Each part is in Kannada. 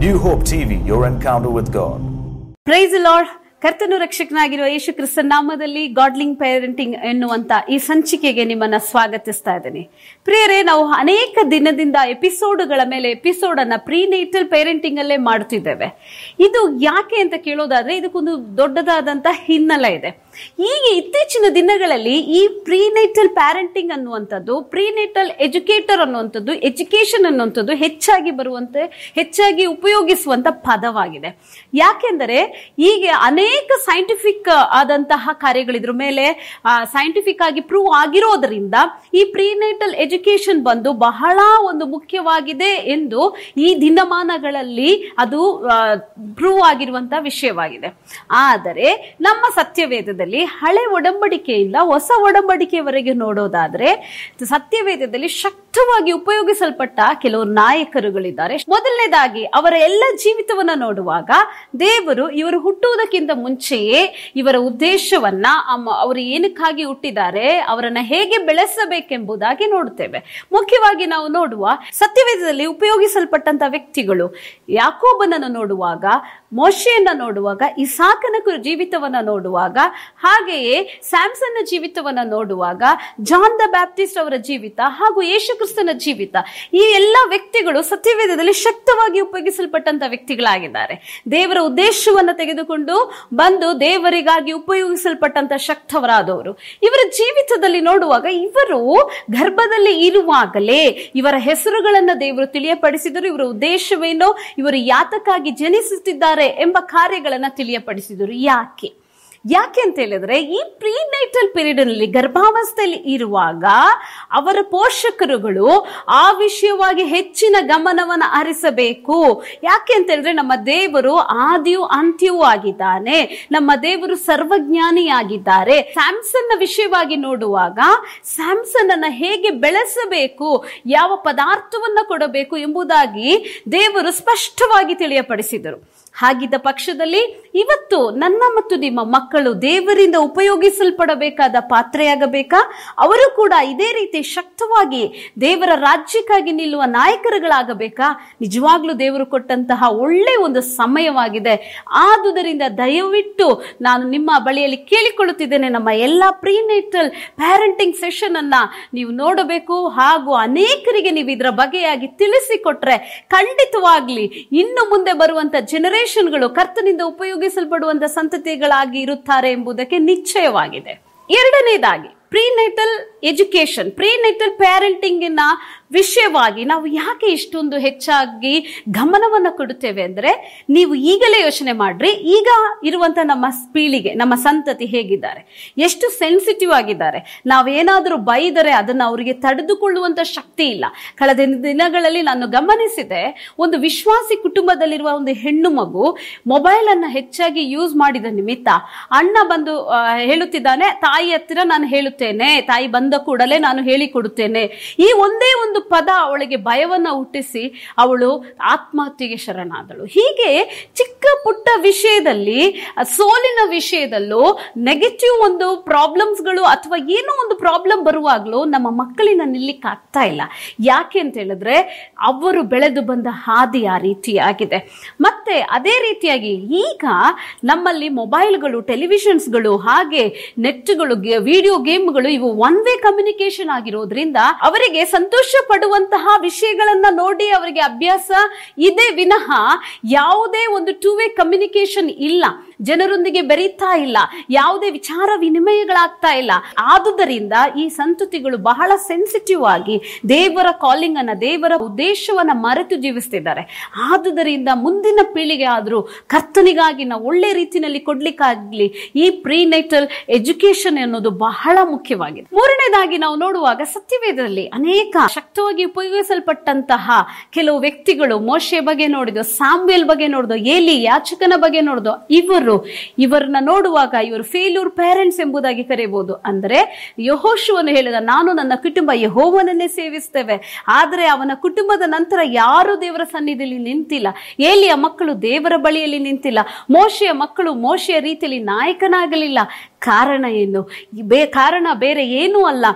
New Hope TV, your encounter with God. Praise lord ಕರ್ತನು ರಕ್ಷಕನಾಗಿರುವ ಯೇಸು ಕ್ರಿಸ್ತನ ನಾಮದಲ್ಲಿ ಗಾಡ್ಲಿಂಗ್ ಪೇರೆಂಟಿಂಗ್ ಎನ್ನುವಂತ ಈ ಸಂಚಿಕೆಗೆ ನಿಮ್ಮನ್ನ ಸ್ವಾಗತಿಸ್ತಾ ಇದ್ದೇನೆ. ಪ್ರಿಯರೇ ನಾವು ಅನೇಕ ದಿನದಿಂದ ಎಪಿಸೋಡ್ಗಳ ಮೇಲೆ ಎಪಿಸೋಡ್ ಅನ್ನ ಪ್ರೀನೇಟಲ್ ಪೇರೆಂಟಿಂಗ್ ಅಲ್ಲೇ ಮಾಡುತ್ತಿದ್ದೇವೆ. ಇದು ಯಾಕೆ ಅಂತ ಕೇಳೋದಾದ್ರೆ ಇದಕ್ಕೊಂದು ದೊಡ್ಡದಾದಂತ ಹಿನ್ನೆಲೆ ಇದೆ. ಈಗ ಇತ್ತೀಚಿನ ದಿನಗಳಲ್ಲಿ ಈ ಪ್ರೀನೈಟಲ್ ಪ್ಯಾರೆಂಟಿಂಗ್ ಅನ್ನುವಂಥದ್ದು ಪ್ರೀನೇಟಲ್ ಎಜುಕೇಟರ್ ಅನ್ನುವಂಥದ್ದು ಎಜುಕೇಶನ್ ಅನ್ನುವಂಥದ್ದು ಹೆಚ್ಚಾಗಿ ಬರುವಂತೆ, ಹೆಚ್ಚಾಗಿ ಉಪಯೋಗಿಸುವಂತ ಪದವಾಗಿದೆ. ಯಾಕೆಂದರೆ ಈಗ ಅನೇಕ ಸೈಂಟಿಫಿಕ್ ಆದಂತಹ ಕಾರ್ಯಗಳಿದ್ರ ಮೇಲೆ ಸೈಂಟಿಫಿಕ್ ಆಗಿ ಪ್ರೂವ್ ಆಗಿರೋದ್ರಿಂದ ಈ ಪ್ರೀನೇಟಲ್ ಎಜುಕೇಶನ್ ಬಂದು ಬಹಳ ಒಂದು ಮುಖ್ಯವಾಗಿದೆ ಎಂದು ಈ ದಿನಮಾನಗಳಲ್ಲಿ ಅದು ಪ್ರೂವ್ ಆಗಿರುವಂತಹ ವಿಷಯವಾಗಿದೆ. ಆದರೆ ನಮ್ಮ ಸತ್ಯವೇದದಲ್ಲಿ ಹಳೆ ಒಡಂಬಡಿಕೆಯಿಂದ ಹೊಸ ಒಡಂಬಡಿಕೆವರೆಗೆ ನೋಡೋದಾದ್ರೆ ಸತ್ಯವೇದದಲ್ಲಿ ಶಕ್ತವಾಗಿ ಉಪಯೋಗಿಸಲ್ಪಟ್ಟ ಕೆಲವು ನಾಯಕರುಗಳಿದ್ದಾರೆ. ಮೊದಲನೇದಾಗಿ, ಅವರ ಎಲ್ಲ ಜೀವಿತವನ್ನ ನೋಡುವಾಗ ದೇವರು ಇವರು ಹುಟ್ಟುವುದಕ್ಕಿಂತ ಮುಂಚೆಯೇ ಇವರ ಉದ್ದೇಶವನ್ನ ಅವರು ಏನಕ್ಕಾಗಿ ಹುಟ್ಟಿದ್ದಾರೆ, ಅವರನ್ನ ಹೇಗೆ ಬೆಳೆಸಬೇಕೆಂಬುದಾಗಿ ನೋಡುತ್ತೇವೆ. ಮುಖ್ಯವಾಗಿ ನಾವು ನೋಡುವ ಸತ್ಯವೇದದಲ್ಲಿ ಉಪಯೋಗಿಸಲ್ಪಟ್ಟಂತ ವ್ಯಕ್ತಿಗಳು ಯಾಕೋಬನನ್ನು ನೋಡುವಾಗ, ಮೋಶೆಯನ್ನ ನೋಡುವಾಗ ಈ ಸಾಕನ ಜೀವಿತವನ್ನ ನೋಡುವಾಗ, ಹಾಗೆಯೇ ಸ್ಯಾಮ್ಸನ್ನ ಜೀವಿತವನ್ನ ನೋಡುವಾಗ, ಜಾನ್ ದ ಬ್ಯಾಪ್ಟಿಸ್ಟ್ ಅವರ ಜೀವಿತ ಹಾಗೂ ಯೇಸು ಕ್ರಿಸ್ತನ ಜೀವಿತ. ಈ ಎಲ್ಲ ವ್ಯಕ್ತಿಗಳು ಸತ್ಯವೇದದಲ್ಲಿ ಶಕ್ತವಾಗಿ ಉಪಯೋಗಿಸಲ್ಪಟ್ಟಂತ ವ್ಯಕ್ತಿಗಳಾಗಿದ್ದಾರೆ. ದೇವರ ಉದ್ದೇಶವನ್ನು ತೆಗೆದುಕೊಂಡು ಬಂದು ದೇವರಿಗಾಗಿ ಉಪಯೋಗಿಸಲ್ಪಟ್ಟಂತ ಶಕ್ತವರಾದವರು. ಇವರ ಜೀವಿತದಲ್ಲಿ ನೋಡುವಾಗ ಇವರು ಗರ್ಭದಲ್ಲಿ ಇರುವಾಗಲೇ ಇವರ ಹೆಸರುಗಳನ್ನ ದೇವರು ತಿಳಿಯಪಡಿಸಿದರು, ಇವರ ಉದ್ದೇಶವೇನೋ, ಇವರು ಯಾತಕ್ಕಾಗಿ ಜನಿಸುತ್ತಿದ್ದಾರೆ ಎಂಬ ಕಾರ್ಯಗಳನ್ನ ತಿಳಿಯಪಡಿಸಿದರು. ಯಾಕೆ? ಯಾಕೆ ಅಂತ ಹೇಳಿದ್ರೆ, ಈ ಪ್ರೀನೈಟಲ್ ಪೀರಿಯಡ್ ಅಲ್ಲಿ ಗರ್ಭಾವಸ್ಥೆಯಲ್ಲಿ ಇರುವಾಗ ಅವರ ಪೋಷಕರುಗಳು ಆ ವಿಷಯವಾಗಿ ಹೆಚ್ಚಿನ ಗಮನವನ್ನು ಹರಿಸಬೇಕು. ಯಾಕೆ ಅಂತ ಹೇಳಿದ್ರೆ, ನಮ್ಮ ದೇವರು ಆದಿಯೂ ಅಂತ್ಯವೂ ಆಗಿದ್ದಾನೆ. ನಮ್ಮ ದೇವರು ಸರ್ವಜ್ಞಾನಿಯಾಗಿದ್ದಾರೆ. ಸ್ಯಾಮ್ಸನ್ನ ವಿಷಯವಾಗಿ ನೋಡುವಾಗ ಸ್ಯಾಮ್ಸನ್ ಅನ್ನ ಹೇಗೆ ಬೆಳೆಸಬೇಕು, ಯಾವ ಪದಾರ್ಥವನ್ನ ಕೊಡಬೇಕು ಎಂಬುದಾಗಿ ದೇವರು ಸ್ಪಷ್ಟವಾಗಿ ತಿಳಿಯಪಡಿಸಿದರು. ಹಾಗಿದ್ದ ಪಕ್ಷದಲ್ಲಿ ಇವತ್ತು ನನ್ನ ಮತ್ತು ನಿಮ್ಮ ಮಕ್ಕಳು ದೇವರಿಂದ ಉಪಯೋಗಿಸಲ್ಪಡಬೇಕಾದ ಪಾತ್ರೆಯಾಗಬೇಕಾ? ಅವರು ಕೂಡ ಇದೇ ರೀತಿ ಶಕ್ತವಾಗಿ ದೇವರ ರಾಜ್ಯಕ್ಕಾಗಿ ನಿಲ್ಲುವ ನಾಯಕರುಗಳಾಗಬೇಕಾ? ನಿಜವಾಗ್ಲೂ ದೇವರು ಕೊಟ್ಟಂತಹ ಒಳ್ಳೆ ಒಂದು ಸಮಯವಾಗಿದೆ. ಆದುದರಿಂದ ದಯವಿಟ್ಟು ನಾನು ನಿಮ್ಮ ಬಳಿಯಲ್ಲಿ ಕೇಳಿಕೊಳ್ಳುತ್ತಿದ್ದೇನೆ. ನಮ್ಮ ಎಲ್ಲ ಪ್ರೀನೇಟಲ್ ಪ್ಯಾರೆಂಟಿಂಗ್ ಸೆಷನ್ ಅನ್ನ ನೀವು ನೋಡಬೇಕು. ಹಾಗೂ ಅನೇಕರಿಗೆ ನೀವು ಇದರ ಬಗೆಯಾಗಿ ತಿಳಿಸಿಕೊಟ್ರೆ ಖಂಡಿತವಾಗ್ಲಿ ಇನ್ನು ಮುಂದೆ ಬರುವಂತ ಜನರೇಷನ್ಗಳು ಕರ್ತನಿಂದ ಉಪಯೋಗಿಸಲ್ಪಡುವಂತ ಸಂತತಿಗಳಾಗಿ ಇರುತ್ತಾರೆ ಎಂಬುದಕ್ಕೆ ನಿಶ್ಚಯವಾಗಿದೆ. ಎರಡನೇದಾಗಿ ಪ್ರೀನೇಟಲ್ ಎಜುಕೇಶನ್ ಪ್ರೀನೇಟಲ್ ಪ್ಯಾರೆಂಟಿಂಗಿನ ವಿಷಯವಾಗಿ ನಾವು ಯಾಕೆ ಇಷ್ಟೊಂದು ಹೆಚ್ಚಾಗಿ ಗಮನವನ್ನು ಕೊಡುತ್ತೇವೆ ಅಂದ್ರೆ ನೀವು ಈಗಲೇ ಯೋಚನೆ ಮಾಡ್ರಿ, ಈಗ ಇರುವಂತ ನಮ್ಮ ಪೀಳಿಗೆ, ನಮ್ಮ ಸಂತತಿ ಹೇಗಿದ್ದಾರೆ? ಎಷ್ಟು ಸೆನ್ಸಿಟಿವ್ ಆಗಿದ್ದಾರೆ? ನಾವೇನಾದರೂ ಬೈದರೆ ಅದನ್ನು ಅವರಿಗೆ ತಡೆದುಕೊಳ್ಳುವಂತ ಶಕ್ತಿ ಇಲ್ಲ. ಕಳೆದ ದಿನಗಳಲ್ಲಿ ನಾನು ಗಮನಿಸಿದೆ, ಒಂದು ವಿಶ್ವಾಸಿ ಕುಟುಂಬದಲ್ಲಿರುವ ಒಂದು ಹೆಣ್ಣು ಮಗು ಮೊಬೈಲ್ ಅನ್ನ ಹೆಚ್ಚಾಗಿ ಯೂಸ್ ಮಾಡಿದ ನಿಮಿತ್ತ ಅಣ್ಣ ಬಂದು ಹೇಳುತ್ತಿದ್ದಾನೆ, ತಾಯಿ ಹತ್ತಿರ ನಾನು ಹೇಳುತ್ತೇನೆ. ತಾಯಿ ಬಂದ ಕೂಡಲೇ ನಾನು ಹೇಳಿಕೊಡುತ್ತೇನೆ. ಈ ಒಂದೇ ಒಂದು ಪದ ಅವಳಿಗೆ ಭಯವನ್ನ ಹುಟ್ಟಿಸಿ ಅವಳು ಆತ್ಮಹತ್ಯೆಗೆ ಶರಣಾದಳು. ಹೀಗೆ ಚಿಕ್ಕ ಪುಟ್ಟ ವಿಷಯದಲ್ಲಿ, ಸೋಲಿನ ವಿಷಯದಲ್ಲೂ ನೆಗೆಟಿವ್ ಒಂದು ಪ್ರಾಬ್ಲಮ್ಸ್ಗಳು ಅಥವಾ ಏನೋ ಒಂದು ಪ್ರಾಬ್ಲಮ್ ಬರುವಾಗಲೂ ನಮ್ಮ ಮಕ್ಕಳಿನ ನಿಲ್ಲಿಕ್ಕೆ ಆಗ್ತಾ ಇಲ್ಲ. ಯಾಕೆ ಅಂತ ಹೇಳಿದ್ರೆ, ಅವರು ಬೆಳೆದು ಬಂದ ಹಾದಿ ಆ ರೀತಿಯಾಗಿದೆ. ಮತ್ತೆ ಅದೇ ರೀತಿಯಾಗಿ ಈಗ ನಮ್ಮಲ್ಲಿ ಮೊಬೈಲ್ಗಳು ಟೆಲಿವಿಷನ್ಸ್ಗಳು ಹಾಗೆ ನೆಟ್ಗಳು ವಿಡಿಯೋ ಗೇಮ್ಗಳು ಇವು ಒನ್ ವೇ ಕಮ್ಯುನಿಕೇಶನ್ ಆಗಿರೋದ್ರಿಂದ ಅವರಿಗೆ ಸಂತೋಷ ಪಡುವಂತಹ ವಿಷಯಗಳನ್ನ ನೋಡಿ ಅವರಿಗೆ ಅಭ್ಯಾಸ ಇದೆ ವಿನಃ ಯಾವುದೇ ಒಂದು ಟೂ ವೇ ಕಮ್ಯುನಿಕೇಶನ್ ಇಲ್ಲ. ಜನರೊಂದಿಗೆ ಬೆರೀತಾ ಇಲ್ಲ, ಯಾವುದೇ ವಿಚಾರ ವಿನಿಮಯಗಳಾಗ್ತಾ ಇಲ್ಲ. ಆದುದರಿಂದ ಈ ಸಂತತಿಗಳು ಬಹಳ ಸೆನ್ಸಿಟಿವ್ ಆಗಿ ದೇವರ ಕಾಲಿಂಗ್ ಅನ್ನ, ದೇವರ ಉದ್ದೇಶವನ್ನ ಮರೆತು ಜೀವಿಸ್ತಿದ್ದಾರೆ. ಆದುದರಿಂದ ಮುಂದಿನ ಪೀಳಿಗೆ ಆದರೂ ಕರ್ತನಿಗಾಗಿ ನಾವು ಒಳ್ಳೆ ರೀತಿಯಲ್ಲಿ ಕೊಡ್ಲಿಕ್ಕಾಗ್ಲಿ ಈ ಪ್ರೀನೆಟಲ್ ಎಜುಕೇಶನ್ ಅನ್ನೋದು ಬಹಳ ಮುಖ್ಯವಾಗಿದೆ. ಮೂರನೇದಾಗಿ ನಾವು ನೋಡುವಾಗ ಸತ್ಯವೇದದಲ್ಲಿ ಅನೇಕ ಶಕ್ತವಾಗಿ ಉಪಯೋಗಿಸಲ್ಪಟ್ಟಂತಹ ಕೆಲವು ವ್ಯಕ್ತಿಗಳು ಮೋಶೆ ಬಗ್ಗೆ ನೋಡಿದ್ರು ಸಾಮ್ಯಲ್ ಬಗ್ಗೆ ನೋಡಿದೋ ಏಲಿ ಯಾಚಕನ ಬಗ್ಗೆ ನೋಡಿದ್ರು ಇವರು ಇವರನ್ನ ನೋಡುವಾಗ ಇವರು ಫೇಲ್ಯೂರ್ ಪೇರೆಂಟ್ಸ್ ಎಂಬುದಾಗಿ ಕರೆಯಬಹುದು. ಅಂದರೆ ಯಹೋಶುವನ್ನು ಹೇಳಿದ, ನಾನು ನನ್ನ ಕುಟುಂಬ ಯಹೋವನನ್ನೇ ಸೇವಿಸ್ತೇವೆ. ಆದರೆ ಅವನ ಕುಟುಂಬದ ನಂತರ ಯಾರು ದೇವರ ಸನ್ನಿಧಿಯಲ್ಲಿ ನಿಂತಿಲ್ಲ. ಏಲಿಯ ಮಕ್ಕಳು ದೇವರ ಬಳಿಯಲ್ಲಿ ನಿಂತಿಲ್ಲ. ಮೋಶೆಯ ಮಕ್ಕಳು ಮೋಶೆಯ ರೀತಿಯಲ್ಲಿ ನಾಯಕನಾಗಲಿಲ್ಲ. ಕಾರಣ ಏನು? ಬೇ, ಕಾರಣ ಬೇರೆ ಏನೂ ಅಲ್ಲ.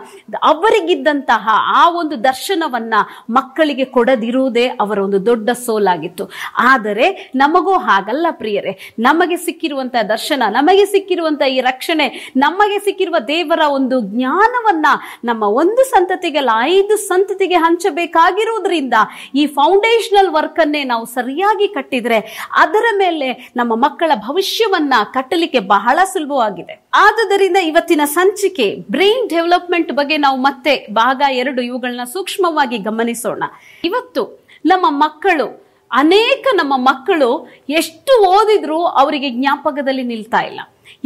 ಅವರಿಗಿದ್ದಂತಹ ಆ ಒಂದು ದರ್ಶನವನ್ನ ಮಕ್ಕಳಿಗೆ ಕೊಡದಿರುವುದೇ ಅವರ ಒಂದು ದೊಡ್ಡ ಸೋಲಾಗಿತ್ತು. ಆದರೆ ನಮಗೂ ಹಾಗಲ್ಲ ಪ್ರಿಯರೇ. ನಮಗೆ ಸಿಕ್ಕಿರುವಂತಹ ದರ್ಶನ, ನಮಗೆ ಸಿಕ್ಕಿರುವಂತಹ ಈ ರಕ್ಷಣೆ, ನಮಗೆ ಸಿಕ್ಕಿರುವ ದೇವರ ಒಂದು ಜ್ಞಾನವನ್ನ ನಮ್ಮ ಒಂದು ಸಂತತಿಗೆಲ್ಲ ಐದು ಸಂತತಿಗೆ ಹಂಚಬೇಕಾಗಿರುವುದರಿಂದ ಈ ಫೌಂಡೇಶನಲ್ ವರ್ಕ್ ಅನ್ನೇ ನಾವು ಸರಿಯಾಗಿ ಕಟ್ಟಿದ್ರೆ ಅದರ ಮೇಲೆ ನಮ್ಮ ಮಕ್ಕಳ ಭವಿಷ್ಯವನ್ನ ಕಟ್ಟಲಿಕ್ಕೆ ಬಹಳ ಸುಲಭವಾಗಿದೆ. ಆದುದರಿಂದ ಇವತ್ತಿನ ಸಂಚಿಕೆ ಬ್ರೈನ್ ಡೆವಲಪ್ಮೆಂಟ್ ಬಗ್ಗೆ ನಾವು ಮತ್ತೆ ಭಾಗ ಎರಡು ಇವುಗಳನ್ನ ಸೂಕ್ಷ್ಮವಾಗಿ ಗಮನಿಸೋಣ. ಇವತ್ತು ನಮ್ಮ ಮಕ್ಕಳು, ಅನೇಕ ನಮ್ಮ ಮಕ್ಕಳು ಎಷ್ಟು ಓದಿದ್ರು ಅವರಿಗೆ ಜ್ಞಾಪಕದಲ್ಲಿ ನಿಲ್ತಾ ಇಲ್ಲ.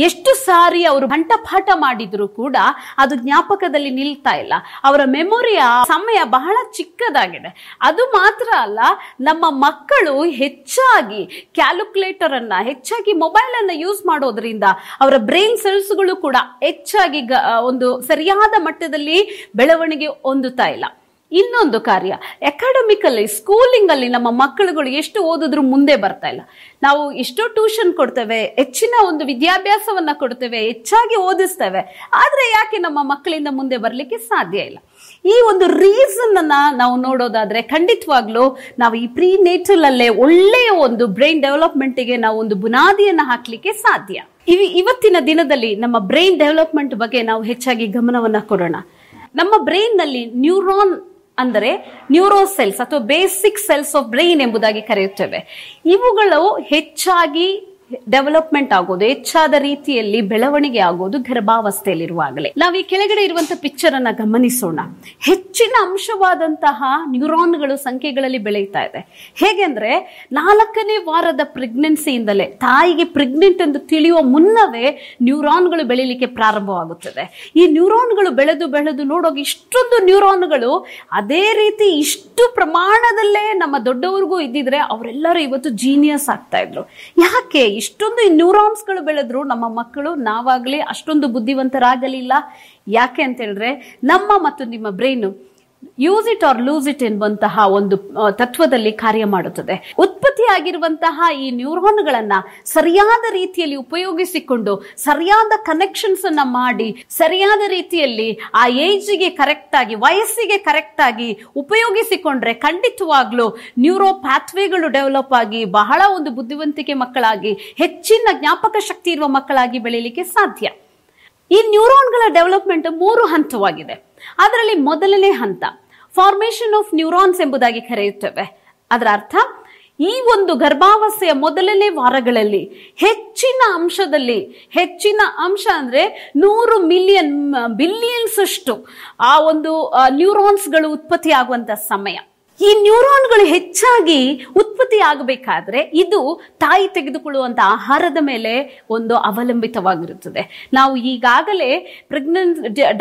ಎಷ್ಟು ಸಾರಿ ಅವರು ಕಂಠಪಾಠ ಮಾಡಿದ್ರು ಕೂಡ ಅದು ಜ್ಞಾಪಕದಲ್ಲಿ ನಿಲ್ತಾ ಇಲ್ಲ. ಅವರ ಮೆಮೊರಿಯ ಸಮಯ ಬಹಳ ಚಿಕ್ಕದಾಗಿದೆ. ಅದು ಮಾತ್ರ ಅಲ್ಲ, ನಮ್ಮ ಮಕ್ಕಳು ಹೆಚ್ಚಾಗಿ ಕ್ಯಾಲ್ಕುಲೇಟರ್ ಅನ್ನ, ಹೆಚ್ಚಾಗಿ ಮೊಬೈಲ್ ಅನ್ನ ಯೂಸ್ ಮಾಡೋದ್ರಿಂದ ಅವರ ಬ್ರೈನ್ ಸೆಲ್ಸ್ಗಳು ಕೂಡ ಹೆಚ್ಚಾಗಿ ಒಂದು ಸರಿಯಾದ ಮಟ್ಟದಲ್ಲಿ ಬೆಳವಣಿಗೆ ಹೊಂದುತ್ತಾ ಇಲ್ಲ. ಇನ್ನೊಂದು ಕಾರ್ಯ ಅಕಾಡೆಮಿಕಲ್ಲಿ ಸ್ಕೂಲಿಂಗ್ ಅಲ್ಲಿ ನಮ್ಮ ಮಕ್ಕಳುಗಳು ಎಷ್ಟು ಓದಿದ್ರು ಮುಂದೆ ಬರ್ತಾ ಇಲ್ಲ. ನಾವು ಎಷ್ಟೋ ಟ್ಯೂಷನ್ ಕೊಡ್ತೇವೆ, ಹೆಚ್ಚಿನ ಒಂದು ವಿದ್ಯಾಭ್ಯಾಸವನ್ನ ಕೊಡ್ತೇವೆ, ಹೆಚ್ಚಾಗಿ ಓದಿಸ್ತೇವೆ. ಆದ್ರೆ ಯಾಕೆ ನಮ್ಮ ಮಕ್ಕಳಿಂದ ಮುಂದೆ ಬರಲಿಕ್ಕೆ ಸಾಧ್ಯ ಇಲ್ಲ? ಈ ಒಂದು ರೀಸನ್ ಅನ್ನ ನಾವು ನೋಡೋದಾದ್ರೆ ಖಂಡಿತವಾಗ್ಲೂ ನಾವು ಈ ಪ್ರೀ ನೇಚರಲ್ಲೇ ಒಳ್ಳೆಯ ಒಂದು ಬ್ರೈನ್ ಡೆವಲಪ್ಮೆಂಟ್ಗೆ ನಾವು ಒಂದು ಬುನಾದಿಯನ್ನು ಹಾಕ್ಲಿಕ್ಕೆ ಸಾಧ್ಯ. ಇವಿ ಇವತ್ತಿನ ದಿನದಲ್ಲಿ ನಮ್ಮ ಬ್ರೈನ್ ಡೆವಲಪ್ಮೆಂಟ್ ಬಗ್ಗೆ ನಾವು ಹೆಚ್ಚಾಗಿ ಗಮನವನ್ನ ಕೊಡೋಣ. ನಮ್ಮ ಬ್ರೈನ್ನಲ್ಲಿ ನ್ಯೂರಾನ್ ಅಂದರೆ ನ್ಯೂರೋ ಸೆಲ್ಸ್ ಅಥವಾ ಬೇಸಿಕ್ ಸೆಲ್ಸ್ ಆಫ್ ಬ್ರೈನ್ ಎಂಬುದಾಗಿ ಕರೆಯುತ್ತೇವೆ. ಇವುಗಳು ಹೆಚ್ಚಾಗಿ ಡೆವಲಪ್ಮೆಂಟ್ ಆಗೋದು, ಹೆಚ್ಚಾದ ರೀತಿಯಲ್ಲಿ ಬೆಳವಣಿಗೆ ಆಗೋದು ಗರ್ಭಾವಸ್ಥೆಯಲ್ಲಿರುವಾಗಲೇ. ನಾವು ಈ ಕೆಳಗಡೆ ಇರುವಂತಹ ಪಿಕ್ಚರ್ ಅನ್ನ ಗಮನಿಸೋಣ. ಹೆಚ್ಚಿನ ಅಂಶವಾದಂತಹ ನ್ಯೂರಾನ್ಗಳು ಸಂಖ್ಯೆಗಳಲ್ಲಿ ಬೆಳೆಯುತ್ತಾ ಇದೆ. ಹೇಗೆಂದ್ರೆ ನಾಲ್ಕನೇ ವಾರದ ಪ್ರೆಗ್ನೆನ್ಸಿಯಿಂದಲೇ ತಾಯಿಗೆ ಪ್ರೆಗ್ನೆಂಟ್ ಎಂದು ತಿಳಿಯುವ ಮುನ್ನವೇ ನ್ಯೂರಾನ್ಗಳು ಬೆಳೀಲಿಕ್ಕೆ ಪ್ರಾರಂಭವಾಗುತ್ತದೆ. ಈ ನ್ಯೂರಾನ್ಗಳು ಬೆಳೆದು ಬೆಳೆದು ನೋಡೋಕೆ ಇಷ್ಟೊಂದು ನ್ಯೂರಾನ್ಗಳು ಅದೇ ರೀತಿ ಇಷ್ಟು ಪ್ರಮಾಣದಲ್ಲೇ ನಮ್ಮ ದೊಡ್ಡವರಿಗೂ ಇದ್ದಿದ್ರೆ ಅವರೆಲ್ಲರೂ ಇವತ್ತು ಜೀನಿಯಸ್ ಆಗ್ತಾ ಇದ್ರು. ಯಾಕೆ? ಇಷ್ಟೊಂದು ನ್ಯೂರಾನ್ಸ್ಗಳು ಬೆಳೆದ್ರು ನಮ್ಮ ಮಕ್ಕಳು ನಾವಾಗಲೇ ಅಷ್ಟೊಂದು ಬುದ್ಧಿವಂತರಾಗಲಿಲ್ಲ. ಯಾಕೆ ಅಂತ ಹೇಳಿದ್ರೆ ನಮ್ಮ ಮತ್ತು ನಿಮ್ಮ brain use it or lose it ಎನ್ನುವಂತಹ ಒಂದು ತತ್ವದಲ್ಲಿ ಕಾರ್ಯ ಮಾಡುತ್ತದೆ. ಉತ್ಪತ್ತಿಯಾಗಿರುವಂತಹ ಈ ನ್ಯೂರಾನ್ಗಳನ್ನ ಸರಿಯಾದ ರೀತಿಯಲ್ಲಿ ಉಪಯೋಗಿಸಿಕೊಂಡು, ಸರಿಯಾದ ಕನೆಕ್ಷನ್ಸ್ ಅನ್ನ ಮಾಡಿ, ಸರಿಯಾದ ರೀತಿಯಲ್ಲಿ ಆ ಏಜ್ಗೆ ಕರೆಕ್ಟ್ ಆಗಿ, ವಯಸ್ಸಿಗೆ ಕರೆಕ್ಟ್ ಆಗಿ ಉಪಯೋಗಿಸಿಕೊಂಡ್ರೆ ಖಂಡಿತವಾಗ್ಲೂ ನ್ಯೂರೋ ಪಾಥ್ವೇಗಳು ಡೆವಲಪ್ ಆಗಿ, ಬಹಳ ಒಂದು ಬುದ್ಧಿವಂತಿಕೆ ಮಕ್ಕಳಾಗಿ, ಹೆಚ್ಚಿನ ಜ್ಞಾಪಕ ಶಕ್ತಿ ಇರುವ ಮಕ್ಕಳಾಗಿ ಬೆಳೀಲಿಕ್ಕೆ ಸಾಧ್ಯ. ಈ ನ್ಯೂರಾನ್ಗಳ ಡೆವಲಪ್ಮೆಂಟ್ ಮೂರು ಹಂತವಾಗಿದೆ. ಅದರಲ್ಲಿ ಮೊದಲನೇ ಹಂತ ಫಾರ್ಮೇಶನ್ ಆಫ್ ನ್ಯೂರಾನ್ಸ್ ಎಂಬುದಾಗಿ ಕರೆಯುತ್ತೇವೆ. ಅದರ ಅರ್ಥ, ಈ ಒಂದು ಗರ್ಭಾವಸ್ಥೆಯ ಮೊದಲನೇ ವಾರಗಳಲ್ಲಿ ಹೆಚ್ಚಿನ ಅಂಶದಲ್ಲಿ, ಹೆಚ್ಚಿನ ಅಂಶ ಅಂದ್ರೆ ನೂರು ಮಿಲಿಯನ್ ಬಿಲಿಯನ್ಸ್ ಅಷ್ಟು ಆ ಒಂದು ನ್ಯೂರಾನ್ಸ್ಗಳು ಉತ್ಪತ್ತಿ ಆಗುವಂತ ಸಮಯ. ಈ ನ್ಯೂರಾನ್ಗಳು ಹೆಚ್ಚಾಗಿ ಉತ್ಪತ್ತಿ ಆಗಬೇಕಾದ್ರೆ ಇದು ತಾಯಿ ತೆಗೆದುಕೊಳ್ಳುವಂಥ ಆಹಾರದ ಮೇಲೆ ಒಂದು ಅವಲಂಬಿತವಾಗಿರುತ್ತದೆ. ನಾವು ಈಗಾಗಲೇ ಪ್ರೆಗ್ನೆನ್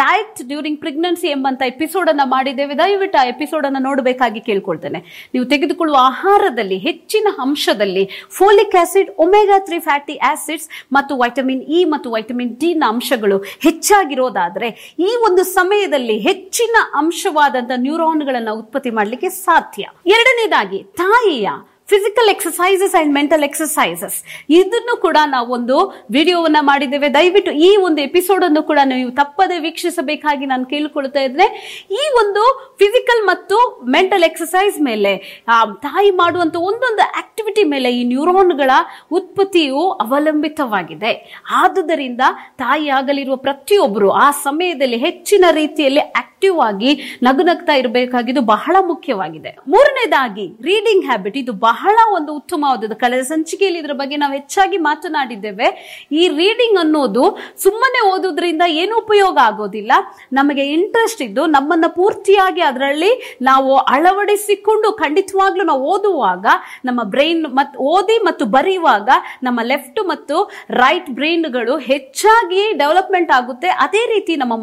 ಡಯಟ್ ಡ್ಯೂರಿಂಗ್ ಪ್ರೆಗ್ನೆನ್ಸಿ ಎಂಬಂಥ ಎಪಿಸೋಡನ್ನು ಮಾಡಿದ್ದೇವೆ. ದಯವಿಟ್ಟು ಆ ಎಪಿಸೋಡನ್ನು ನೋಡಬೇಕಾಗಿ ಕೇಳ್ಕೊಳ್ತೇನೆ. ನೀವು ತೆಗೆದುಕೊಳ್ಳುವ ಆಹಾರದಲ್ಲಿ, ಹೆಚ್ಚಿನ ಅಂಶದಲ್ಲಿ folic acid omega three fatty acids ಮತ್ತು ವೈಟಮಿನ್ ಇ ಮತ್ತು ವೈಟಮಿನ್ ಡಿ ನ ಅಂಶಗಳು ಹೆಚ್ಚಾಗಿರೋದಾದರೆ ಈ ಒಂದು ಸಮಯದಲ್ಲಿ ಹೆಚ್ಚಿನ ಅಂಶವಾದಂಥ ನ್ಯೂರಾನ್ಗಳನ್ನು ಉತ್ಪತ್ತಿ ಮಾಡಲಿಕ್ಕೆ ಸಾಧ್ಯ. ಎರಡನೇದಾಗಿ ತಾಯಿಯ physical exercises and mental exercises ಇದನ್ನು ಕೂಡ ನಾವು ಒಂದು ವಿಡಿಯೋವನ್ನ ಮಾಡಿದ್ದೇವೆ. ದಯವಿಟ್ಟು ಈ ಒಂದು ಎಪಿಸೋಡ್ ಅನ್ನು ಕೂಡ ನೀವು ತಪ್ಪದೆ ವೀಕ್ಷಿಸಬೇಕಾಗಿ ನಾನು ಕೇಳಿಕೊಳ್ತಾ ಇದ್ರೆ ಈ ಒಂದು ಫಿಸಿಕಲ್ ಮತ್ತು ಮೆಂಟಲ್ ಎಕ್ಸಸೈಸ್ ಮೇಲೆ ತಾಯಿ ಮಾಡುವಂತ ಒಂದೊಂದು ಆಕ್ಟಿವಿಟಿ ಮೇಲೆ ಈ ನ್ಯೂರೋನ್ಗಳ ಉತ್ಪತ್ತಿಯು ಅವಲಂಬಿತವಾಗಿದೆ. ಆದುದರಿಂದ ತಾಯಿ ಆಗಲಿರುವ ಪ್ರತಿಯೊಬ್ಬರು ಆ ಸಮಯದಲ್ಲಿ ಹೆಚ್ಚಿನ ರೀತಿಯಲ್ಲಿ ಆಕ್ಟಿವ್ ಆಗಿ ನಗುನಗ್ತಾ ಇರಬೇಕಾಗಿದ್ದು ಬಹಳ ಮುಖ್ಯವಾಗಿದೆ. ಮೂರನೇದಾಗಿ ರೀಡಿಂಗ್ ಹ್ಯಾಬಿಟ್ ಇದು ಬಹಳ ಒಂದು ಉತ್ತಮವಾದದ್ದು. ಕಳೆದ ಸಂಚಿಕೆಯಲ್ಲಿ ಇದರ ಬಗ್ಗೆ ನಾವು ಹೆಚ್ಚಾಗಿ ಮಾತನಾಡಿದ್ದೇವೆ. ಈ ರೀಡಿಂಗ್ ಅನ್ನೋದು ಸುಮ್ಮನೆ ಓದೋದ್ರಿಂದ ಏನು ಉಪಯೋಗ ಆಗೋದಿಲ್ಲ. ನಮಗೆ ಇಂಟ್ರೆಸ್ಟ್ ಇದ್ದು ನಮ್ಮನ್ನ ಪೂರ್ತಿಯಾಗಿ ಅದರಲ್ಲಿ ನಾವು ಅಳವಡಿಸಿಕೊಂಡು ಖಂಡಿತವಾಗ್ಲೂ ನಾವು ಓದುವಾಗ, ನಮ್ಮ ಬ್ರೈನ್ ಮತ್ತು ಓದಿ ಮತ್ತು ಬರೆಯುವಾಗ ನಮ್ಮ ಲೆಫ್ಟ್ ಮತ್ತು ರೈಟ್ ಬ್ರೈನ್ಗಳು ಹೆಚ್ಚಾಗಿ ಡೆವಲಪ್ಮೆಂಟ್ ಆಗುತ್ತೆ. ಅದೇ ರೀತಿ ನಮ್ಮ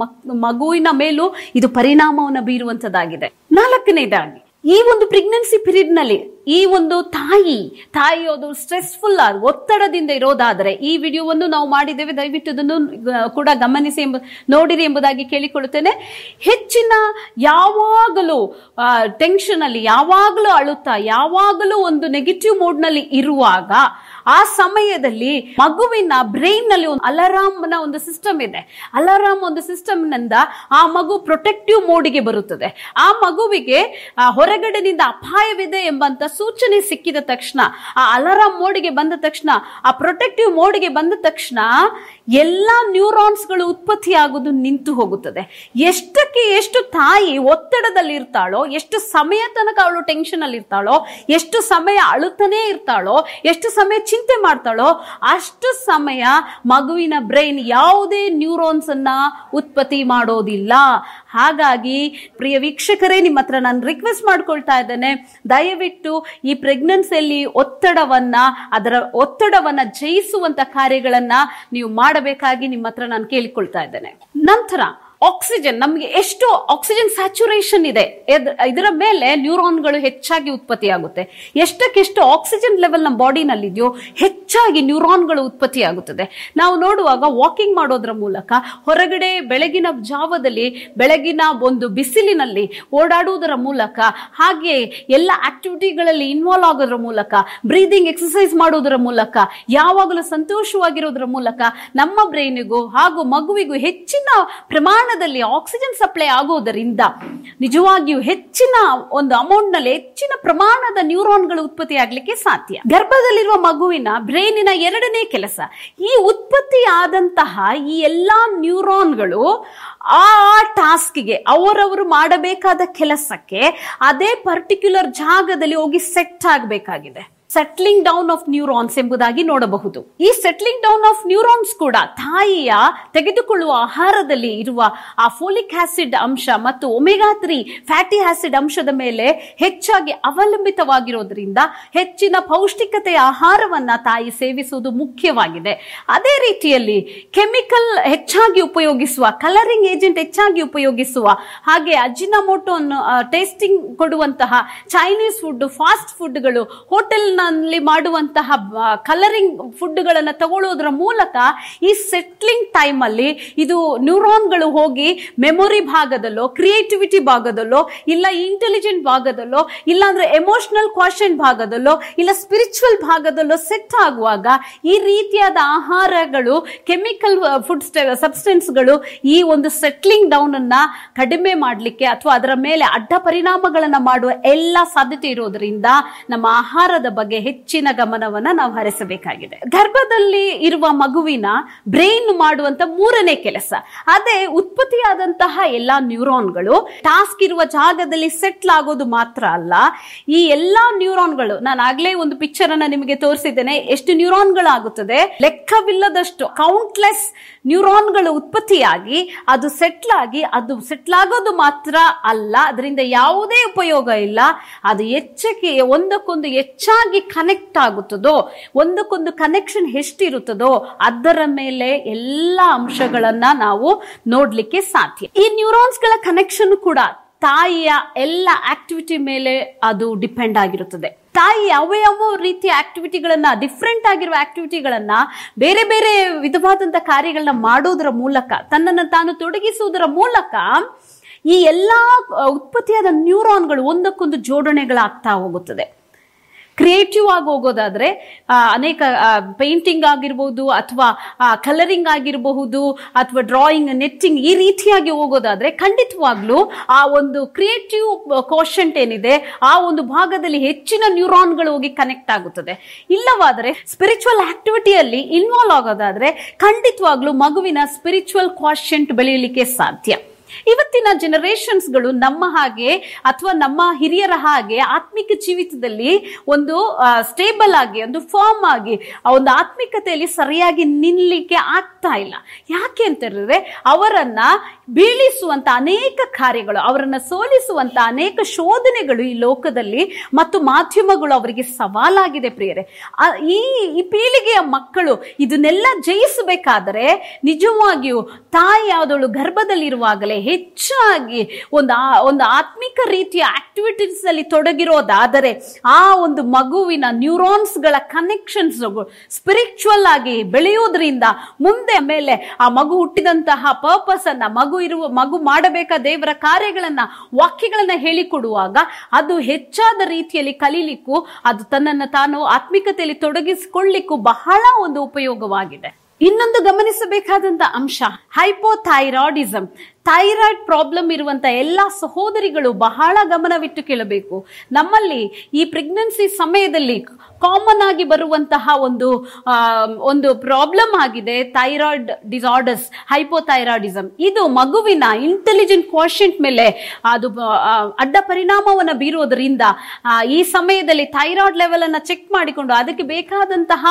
ಮಗುವಿನ ಮೇಲೂ ಇದು ಪರಿಣಾಮವನ್ನು ಬೀರುವಂತದ್ದಾಗಿದೆ. ನಾಲ್ಕನೇದಾಗಿ ಈ ಒಂದು ಪ್ರೆಗ್ನೆನ್ಸಿ ಪೀರಿಯಡ್ನಲ್ಲಿ, ಈ ಒಂದು ತಾಯಿ ತಾಯಿ ಅದು ಸ್ಟ್ರೆಸ್ಫುಲ್ ಆದ, ಒತ್ತಡದಿಂದ ಇರೋದಾದರೆ, ಈ ವಿಡಿಯೋವನ್ನು ನಾವು ಮಾಡಿದ್ದೇವೆ. ದಯವಿಟ್ಟು ಅದನ್ನು ಕೂಡ ಗಮನಿಸಿ ಎಂಬ, ನೋಡಿರಿ ಎಂಬುದಾಗಿ ಕೇಳಿಕೊಳ್ಳುತ್ತೇನೆ. ಹೆಚ್ಚಿನ ಯಾವಾಗಲೂ ಟೆನ್ಷನ್ ಅಲ್ಲಿ, ಯಾವಾಗಲೂ ಅಳುತ್ತಾ, ಯಾವಾಗಲೂ ಒಂದು ನೆಗೆಟಿವ್ ಮೂಡ್ನಲ್ಲಿ ಇರುವಾಗ ಆ ಸಮಯದಲ್ಲಿ ಮಗುವಿನ ಬ್ರೈನ್ನಲ್ಲಿ ಒಂದು ಅಲಾರಾಮ್ನ ಒಂದು ಸಿಸ್ಟಮ್ ಇದೆ. ಅಲಾರಾಮ್ ಒಂದು ಸಿಸ್ಟಮ್ನಿಂದ ಆ ಮಗು ಪ್ರೊಟೆಕ್ಟಿವ್ ಮೋಡಿಗೆ ಬರುತ್ತದೆ. ಆ ಮಗುವಿಗೆ ಹೊರಗಡೆನಿಂದ ಅಪಾಯವಿದೆ ಎಂಬಂತ ಸೂಚನೆ ಸಿಕ್ಕಿದ ತಕ್ಷಣ, ಆ ಅಲಾರಾಮ್ ಮೋಡಿಗೆ ಬಂದ ತಕ್ಷಣ, ಆ ಪ್ರೊಟೆಕ್ಟಿವ್ ಮೋಡಿಗೆ ಬಂದ ತಕ್ಷಣ ಎಲ್ಲಾ ನ್ಯೂರಾನ್ಸ್ಗಳು ಉತ್ಪತ್ತಿಯಾಗುವುದು ನಿಂತು ಹೋಗುತ್ತದೆ. ಎಷ್ಟಕ್ಕೆ ಎಷ್ಟು ತಾಯಿ ಒತ್ತಡದಲ್ಲಿ ಇರ್ತಾಳೋ ಎಷ್ಟು ಸಮಯ ತನಕ ಅವಳು ಟೆನ್ಷನ್ ಅಲ್ಲಿ ಇರ್ತಾಳೋ ಎಷ್ಟು ಸಮಯ ಅಳುತ್ತಾನೇ ಇರ್ತಾಳೋ, ಎಷ್ಟು ಸಮಯ ಚಿಂತೆ ಮಾಡ್ತಾಳೋ, ಅಷ್ಟು ಸಮಯ ಮಗುವಿನ ಬ್ರೈನ್ ಯಾವುದೇ ನ್ಯೂರೋನ್ಸ್ ಅನ್ನ ಉತ್ಪತ್ತಿ ಮಾಡೋದಿಲ್ಲ. ಹಾಗಾಗಿ ಪ್ರಿಯ ವೀಕ್ಷಕರೇ, ನಿಮ್ಮ ಹತ್ರ ನಾನು ರಿಕ್ವೆಸ್ಟ್ ಮಾಡ್ಕೊಳ್ತಾ ಇದ್ದೇನೆ, ದಯವಿಟ್ಟು ಈ ಪ್ರೆಗ್ನೆನ್ಸಿಯಲ್ಲಿ ಒತ್ತಡವನ್ನ, ಅದರ ಒತ್ತಡವನ್ನ ಜಯಿಸುವಂತ ಕಾರ್ಯಗಳನ್ನ ನೀವು ಮಾಡಬೇಕಾಗಿ ನಿಮ್ಮ ಹತ್ರ ನಾನು ಕೇಳಿಕೊಳ್ತಾ ಇದ್ದೇನೆ. ನಂತರ ಆಕ್ಸಿಜನ್ ನಮಗೆ ಎಷ್ಟು ಆಕ್ಸಿಜನ್ ಸ್ಯಾಚುರೇಷನ್ ಇದೆ ಇದರ ಮೇಲೆ ನ್ಯೂರಾನ್ಗಳು ಹೆಚ್ಚಾಗಿ ಉತ್ಪತ್ತಿಯಾಗುತ್ತೆ. ಎಷ್ಟಕ್ಕೆಷ್ಟು ಆಕ್ಸಿಜನ್ ಲೆವೆಲ್ ನಮ್ಮ ಬಾಡಿನಲ್ಲಿ ಇದೆಯೋ ಹೆಚ್ಚಾಗಿ ನ್ಯೂರಾನ್ಗಳು ಉತ್ಪತ್ತಿಯಾಗುತ್ತದೆ. ನಾವು ನೋಡುವಾಗ ವಾಕಿಂಗ್ ಮಾಡೋದ್ರ ಮೂಲಕ ಹೊರಗಡೆ ಬೆಳಗಿನ ಜಾವದಲ್ಲಿ, ಬೆಳಗಿನ ಒಂದು ಬಿಸಿಲಿನಲ್ಲಿ ಓಡಾಡುವುದರ ಮೂಲಕ ಹಾಗೆ ಎಲ್ಲ ಆಕ್ಟಿವಿಟಿಗಳಲ್ಲಿ ಇನ್ವಾಲ್ವ್ ಆಗೋದ್ರ ಮೂಲಕ ಬ್ರೀದಿಂಗ್ ಎಕ್ಸಸೈಸ್ ಮಾಡೋದರ ಮೂಲಕ, ಯಾವಾಗಲೂ ಸಂತೋಷವಾಗಿರೋದ್ರ ಮೂಲಕ ನಮ್ಮ ಬ್ರೈನಿಗೂ ಹಾಗೂ ಮಗುವಿಗೂ ಹೆಚ್ಚಿನ ಪ್ರಮಾಣದಲ್ಲಿ ಆಕ್ಸಿಜನ್ ಸಪ್ಲೈ ಆಗೋದರಿಂದ ನಿಜವಾಗಿಯೂ ಹೆಚ್ಚಿನ ಒಂದು ಅಮೌಂಟ್ನಲ್ಲಿ ಹೆಚ್ಚಿನ ಪ್ರಮಾಣದ ನ್ಯೂರಾನ್ಗಳು ಉತ್ಪತ್ತಿ ಆಗ್ಲಿಕ್ಕೆ ಸಾಧ್ಯ. ಗರ್ಭದಲ್ಲಿರುವ ಮಗುವಿನ ಬ್ರೈನಿನ ಎರಡನೇ ಕೆಲಸ, ಈ ಉತ್ಪತ್ತಿ ಆದಂತಹ ಈ ಎಲ್ಲಾ ನ್ಯೂರಾನ್ಗಳು ಆ ಟಾಸ್ಕ್ಗೆ ಅವರವರು ಮಾಡಬೇಕಾದ ಕೆಲಸಕ್ಕೆ ಅದೇ ಪರ್ಟಿಕ್ಯುಲರ್ ಜಾಗದಲ್ಲಿ ಹೋಗಿ ಸೆಟ್ ಆಗಬೇಕಾಗಿದೆ. ಸೆಟ್ಲಿಂಗ್ ಡೌನ್ ಆಫ್ ನ್ಯೂರಾನ್ಸ್ ಎಂಬುದಾಗಿ ನೋಡಬಹುದು. ಈ ಸೆಟ್ಲಿಂಗ್ ಡೌನ್ ಆಫ್ ನ್ಯೂರಾನ್ಸ್ ಕೂಡ ತಾಯಿಯ ತೆಗೆದುಕೊಳ್ಳುವ ಆಹಾರದಲ್ಲಿ ಇರುವ ಆ ಫೋಲಿಕ್ ಆಸಿಡ್ ಅಂಶ ಮತ್ತು ಒಮೆಗಾ ತ್ರೀ ಫ್ಯಾಟಿ ಆಸಿಡ್ ಅಂಶದ ಮೇಲೆ ಹೆಚ್ಚಾಗಿ ಅವಲಂಬಿತವಾಗಿರೋದ್ರಿಂದ ಹೆಚ್ಚಿನ ಪೌಷ್ಟಿಕತೆಯ ಆಹಾರವನ್ನ ತಾಯಿ ಸೇವಿಸುವುದು ಮುಖ್ಯವಾಗಿದೆ. ಅದೇ ರೀತಿಯಲ್ಲಿ ಕೆಮಿಕಲ್ ಹೆಚ್ಚಾಗಿ ಉಪಯೋಗಿಸುವ ಕಲರಿಂಗ್ ಏಜೆಂಟ್ ಹೆಚ್ಚಾಗಿ ಉಪಯೋಗಿಸುವ, ಹಾಗೆ ಅಜಿನಮೋಟೋ ಟೇಸ್ಟಿಂಗ್ ಕೊಡುವಂತಹ ಚೈನೀಸ್ ಫುಡ್ ಫಾಸ್ಟ್ ಫುಡ್ಗಳು ಹೋಟೆಲ್ನಲ್ಲಿ ಮಾಡುವಂತಹ ಕಲರಿಂಗ್ ಫುಡ್ಗಳನ್ನು ತಗೊಳ್ಳೋದ್ರ ಮೂಲಕ ಈ ಸೆಟ್ಲಿಂಗ್ ಟೈಮಲ್ಲಿ ಅಲ್ಲಿ ಇದು ನ್ಯೂರಾನ್ಗಳು ಹೋಗಿ ಮೆಮೊರಿ ಭಾಗದಲ್ಲೋ ಕ್ರಿಯೇಟಿವಿಟಿ ಭಾಗದಲ್ಲೋ, ಇಲ್ಲ ಇಂಟೆಲಿಜೆಂಟ್ ಭಾಗದಲ್ಲೋ, ಇಲ್ಲಾಂದ್ರೆ ಎಮೋಷನಲ್ ಕ್ವಾಶನ್ ಭಾಗದಲ್ಲೋ, ಇಲ್ಲ ಸ್ಪಿರಿಚುವಲ್ ಭಾಗದಲ್ಲೋ ಸೆಟ್ ಆಗುವಾಗ ಈ ರೀತಿಯಾದ ಆಹಾರಗಳು ಕೆಮಿಕಲ್ ಫುಡ್ ಸಬ್ಸ್ಟೆನ್ಸ್ಗಳು ಈ ಒಂದು ಸೆಟ್ಲಿಂಗ್ ಡೌನ್ ಅನ್ನ ಕಡಿಮೆ ಮಾಡಲಿಕ್ಕೆ ಅಥವಾ ಅದರ ಮೇಲೆ ಅಡ್ಡ ಪರಿಣಾಮಗಳನ್ನು ಮಾಡುವ ಎಲ್ಲ ಸಾಧ್ಯತೆ ಇರೋದ್ರಿಂದ ನಮ್ಮ ಆಹಾರದ ಬಗ್ಗೆ ಹೆಚ್ಚಿನ ಗಮನವನ್ನ ನಾವು ಹರಿಸಬೇಕಾಗಿದೆ. ಗರ್ಭದಲ್ಲಿ ಇರುವ ಮಗುವಿನ ಬ್ರೈನ್ ಮಾಡುವಂತ ಮೂರನೇ ಕೆಲಸ. ಅದೇ ಉತ್ಪತ್ತಿಯಾದಂತಹ ಎಲ್ಲಾ ನ್ಯೂರಾನ್ಗಳು ಟಾಸ್ಕ್ ಇರುವ ಜಾಗದಲ್ಲಿ ಸೆಟ್ಲ್ ಆಗೋದು ಮಾತ್ರ ಅಲ್ಲ, ಈ ಎಲ್ಲಾ ನ್ಯೂರಾನ್ಗಳು, ನಾನು ಆಗ್ಲೇ ಒಂದು ಪಿಕ್ಚರ್ ಅನ್ನ ನಿಮಗೆ ತೋರಿಸಿದ್ದೇನೆ, ಎಷ್ಟು ನ್ಯೂರಾನ್ಗಳಾಗುತ್ತದೆ. ಲೆಕ್ಕವಿಲ್ಲದಷ್ಟು ಕೌಂಟ್ಲೆಸ್ ನ್ಯೂರಾನ್ಗಳು ಉತ್ಪತ್ತಿಯಾಗಿ, ಅದು ಸೆಟ್ಲ್ ಆಗಿ, ಅದು ಸೆಟ್ಲ್ ಆಗೋದು ಮಾತ್ರ ಅಲ್ಲ, ಅದರಿಂದ ಯಾವುದೇ ಉಪಯೋಗ ಇಲ್ಲ. ಅದು ಹೆಚ್ಚಕ್ಕೆ ಒಂದಕ್ಕೊಂದು ಹೆಚ್ಚಾಗಿ ಕನೆಕ್ಟ್ ಆಗುತ್ತದೋ, ಒಂದಕ್ಕೊಂದು ಕನೆಕ್ಷನ್ ಎಷ್ಟಿರುತ್ತದೋ, ಅದರ ಮೇಲೆ ಎಲ್ಲ ಅಂಶಗಳನ್ನ ನಾವು ನೋಡ್ಲಿಕ್ಕೆ ಸಾಧ್ಯ. ಈ ನ್ಯೂರಾನ್ಸ್ಗಳ ಕನೆಕ್ಷನ್ ಕೂಡ ತಾಯಿಯ ಎಲ್ಲ ಆಕ್ಟಿವಿಟಿ ಮೇಲೆ ಅದು ಡಿಪೆಂಡ್ ಆಗಿರುತ್ತದೆ. ತಾಯಿ ಯಾವ ಯಾವ ರೀತಿಯ ಆಕ್ಟಿವಿಟಿಗಳನ್ನ ಡಿಫ್ರೆಂಟ್ ಆಗಿರುವ ಆಕ್ಟಿವಿಟಿಗಳನ್ನ ಬೇರೆ ಬೇರೆ ವಿಧವಾದಂತ ಕಾರ್ಯಗಳನ್ನ ಮಾಡೋದರ ಮೂಲಕ, ತನ್ನನ್ನು ತಾನು ತೊಡಗಿಸುವುದರ ಮೂಲಕ ಈ ಎಲ್ಲಾ ಉತ್ಪತ್ತಿಯಾದ ನ್ಯೂರಾನ್ಗಳು ಒಂದಕ್ಕೊಂದು ಜೋಡಣೆಗಳಾಗ್ತಾ ಹೋಗುತ್ತದೆ. ಕ್ರಿಯೇಟಿವ್ ಆಗಿ ಹೋಗೋದಾದ್ರೆ ಅನೇಕ ಪೇಂಟಿಂಗ್ ಆಗಿರ್ಬೋದು ಅಥವಾ ಕಲರಿಂಗ್ ಆಗಿರಬಹುದು ಅಥವಾ ಡ್ರಾಯಿಂಗ್ ನೆಟ್ಟಿಂಗ್ ಈ ರೀತಿಯಾಗಿ ಹೋಗೋದಾದ್ರೆ ಖಂಡಿತವಾಗ್ಲೂ ಆ ಒಂದು ಕ್ರಿಯೇಟಿವ್ ಕೋಶಂಟ್ ಏನಿದೆ, ಆ ಒಂದು ಭಾಗದಲ್ಲಿ ಹೆಚ್ಚಿನ ನ್ಯೂರಾನ್ಗಳು ಹೋಗಿ ಕನೆಕ್ಟ್ ಆಗುತ್ತದೆ. ಇಲ್ಲವಾದರೆ ಸ್ಪಿರಿಚುವಲ್ ಆಕ್ಟಿವಿಟಿಯಲ್ಲಿ ಇನ್ವಾಲ್ವ್ ಆಗೋದಾದ್ರೆ ಖಂಡಿತವಾಗ್ಲೂ ಮಗುವಿನ ಸ್ಪಿರಿಚುವಲ್ ಕ್ವಾಶಂಟ್ ಬೆಳೆಯಲಿಕ್ಕೆ ಸಾಧ್ಯ. ಇವತ್ತಿನ ಜನರೇಷನ್ಸ್ಗಳು ನಮ್ಮ ಹಾಗೆ ಅಥವಾ ನಮ್ಮ ಹಿರಿಯರ ಹಾಗೆ ಆತ್ಮಿಕ ಜೀವಿತದಲ್ಲಿ ಒಂದು ಸ್ಟೇಬಲ್ ಆಗಿ, ಒಂದು ಫಾರ್ಮ್ ಆಗಿ ಒಂದು ಆತ್ಮಿಕತೆಯಲ್ಲಿ ಸರಿಯಾಗಿ ನಿಲ್ಲಲಿಕ್ಕೆ ಆಗ್ತಾ ಇಲ್ಲ. ಯಾಕೆ ಅಂತ ಹೇಳಿದ್ರೆ ಅವರನ್ನ ಬೀಳಿಸುವಂತ ಅನೇಕ ಕಾರ್ಯಗಳು, ಅವರನ್ನ ಸೋಲಿಸುವಂತ ಅನೇಕ ಶೋಧನೆಗಳು ಈ ಲೋಕದಲ್ಲಿ ಮತ್ತು ಮಾಧ್ಯಮಗಳು ಅವರಿಗೆ ಸವಾಲಾಗಿದೆ ಪ್ರಿಯರೇ. ಈ ಈ ಪೀಳಿಗೆಯ ಮಕ್ಕಳು ಇದನ್ನೆಲ್ಲ ಜಯಿಸಬೇಕಾದರೆ ನಿಜವಾಗಿಯೂ ತಾಯಿ ಯಾವುದಳು ಗರ್ಭದಲ್ಲಿರುವಾಗಲೇ ಹೆಚ್ಚಾಗಿ ಒಂದು ಒಂದು ಆತ್ಮಿಕ ರೀತಿಯ ಆಕ್ಟಿವಿಟೀಸ್ ಅಲ್ಲಿ ತೊಡಗಿರೋದಾದರೆ ಆ ಒಂದು ಮಗುವಿನ ನ್ಯೂರೋನ್ಸ್ಗಳ ಕನೆಕ್ಷನ್ಸ್ ಸ್ಪಿರಿಚುವಲ್ ಆಗಿ ಬೆಳೆಯೋದ್ರಿಂದ ಮುಂದೆ ಮೇಲೆ ಆ ಮಗು ಹುಟ್ಟಿದಂತಹ ಪರ್ಪಸ್ ಅನ್ನ ಮಗು ಇರುವ, ಮಗು ಮಾಡಬೇಕಾದ ದೇವರ ಕಾರ್ಯಗಳನ್ನ, ವಾಕ್ಯಗಳನ್ನ ಹೇಳಿಕೊಡುವಾಗ ಅದು ಹೆಚ್ಚಾದ ರೀತಿಯಲ್ಲಿ ಕಲೀಲಿಕ್ಕೂ ಅದು ತನ್ನನ್ನು ತಾನು ಆತ್ಮಿಕತೆಯಲ್ಲಿ ತೊಡಗಿಸಿಕೊಳ್ಳಿಕ್ಕೂ ಬಹಳ ಒಂದು ಉಪಯೋಗವಾಗಿದೆ. ಇನ್ನೊಂದು ಗಮನಿಸಬೇಕಾದಂತ ಅಂಶ ಹೈಪೋಥೈರಾಯ್ಡಿಸಮ್ ಥೈರಾಯ್ಡ್ ಪ್ರಾಬ್ಲಮ್ ಇರುವಂತ ಎಲ್ಲ ಸಹೋದರಿಗಳು ಬಹಳ ಗಮನವಿಟ್ಟು ಕೇಳಬೇಕು. ನಮ್ಮಲ್ಲಿ ಈ ಪ್ರೆಗ್ನೆನ್ಸಿ ಸಮಯದಲ್ಲಿ ಕಾಮನ್ ಆಗಿ ಬರುವಂತಹ ಒಂದು ಒಂದು ಪ್ರಾಬ್ಲಮ್ ಆಗಿದೆ, ಥೈರಾಯ್ಡ್ ಡಿಸಾರ್ಡರ್ಸ್ ಹೈಪೋಥೈರಾಯ್ಡಿಸಮ್ ಇದು ಮಗುವಿನ ಇಂಟೆಲಿಜೆಂಟ್ ಕ್ವಾಶೆಂಟ್ ಮೇಲೆ ಅದು ಅಡ್ಡ ಪರಿಣಾಮವನ್ನು ಬೀರೋದ್ರಿಂದ ಈ ಸಮಯದಲ್ಲಿ ಥೈರಾಯ್ಡ್ ಲೆವೆಲ್ ಅನ್ನ ಚೆಕ್ ಮಾಡಿಕೊಂಡು ಅದಕ್ಕೆ ಬೇಕಾದಂತಹ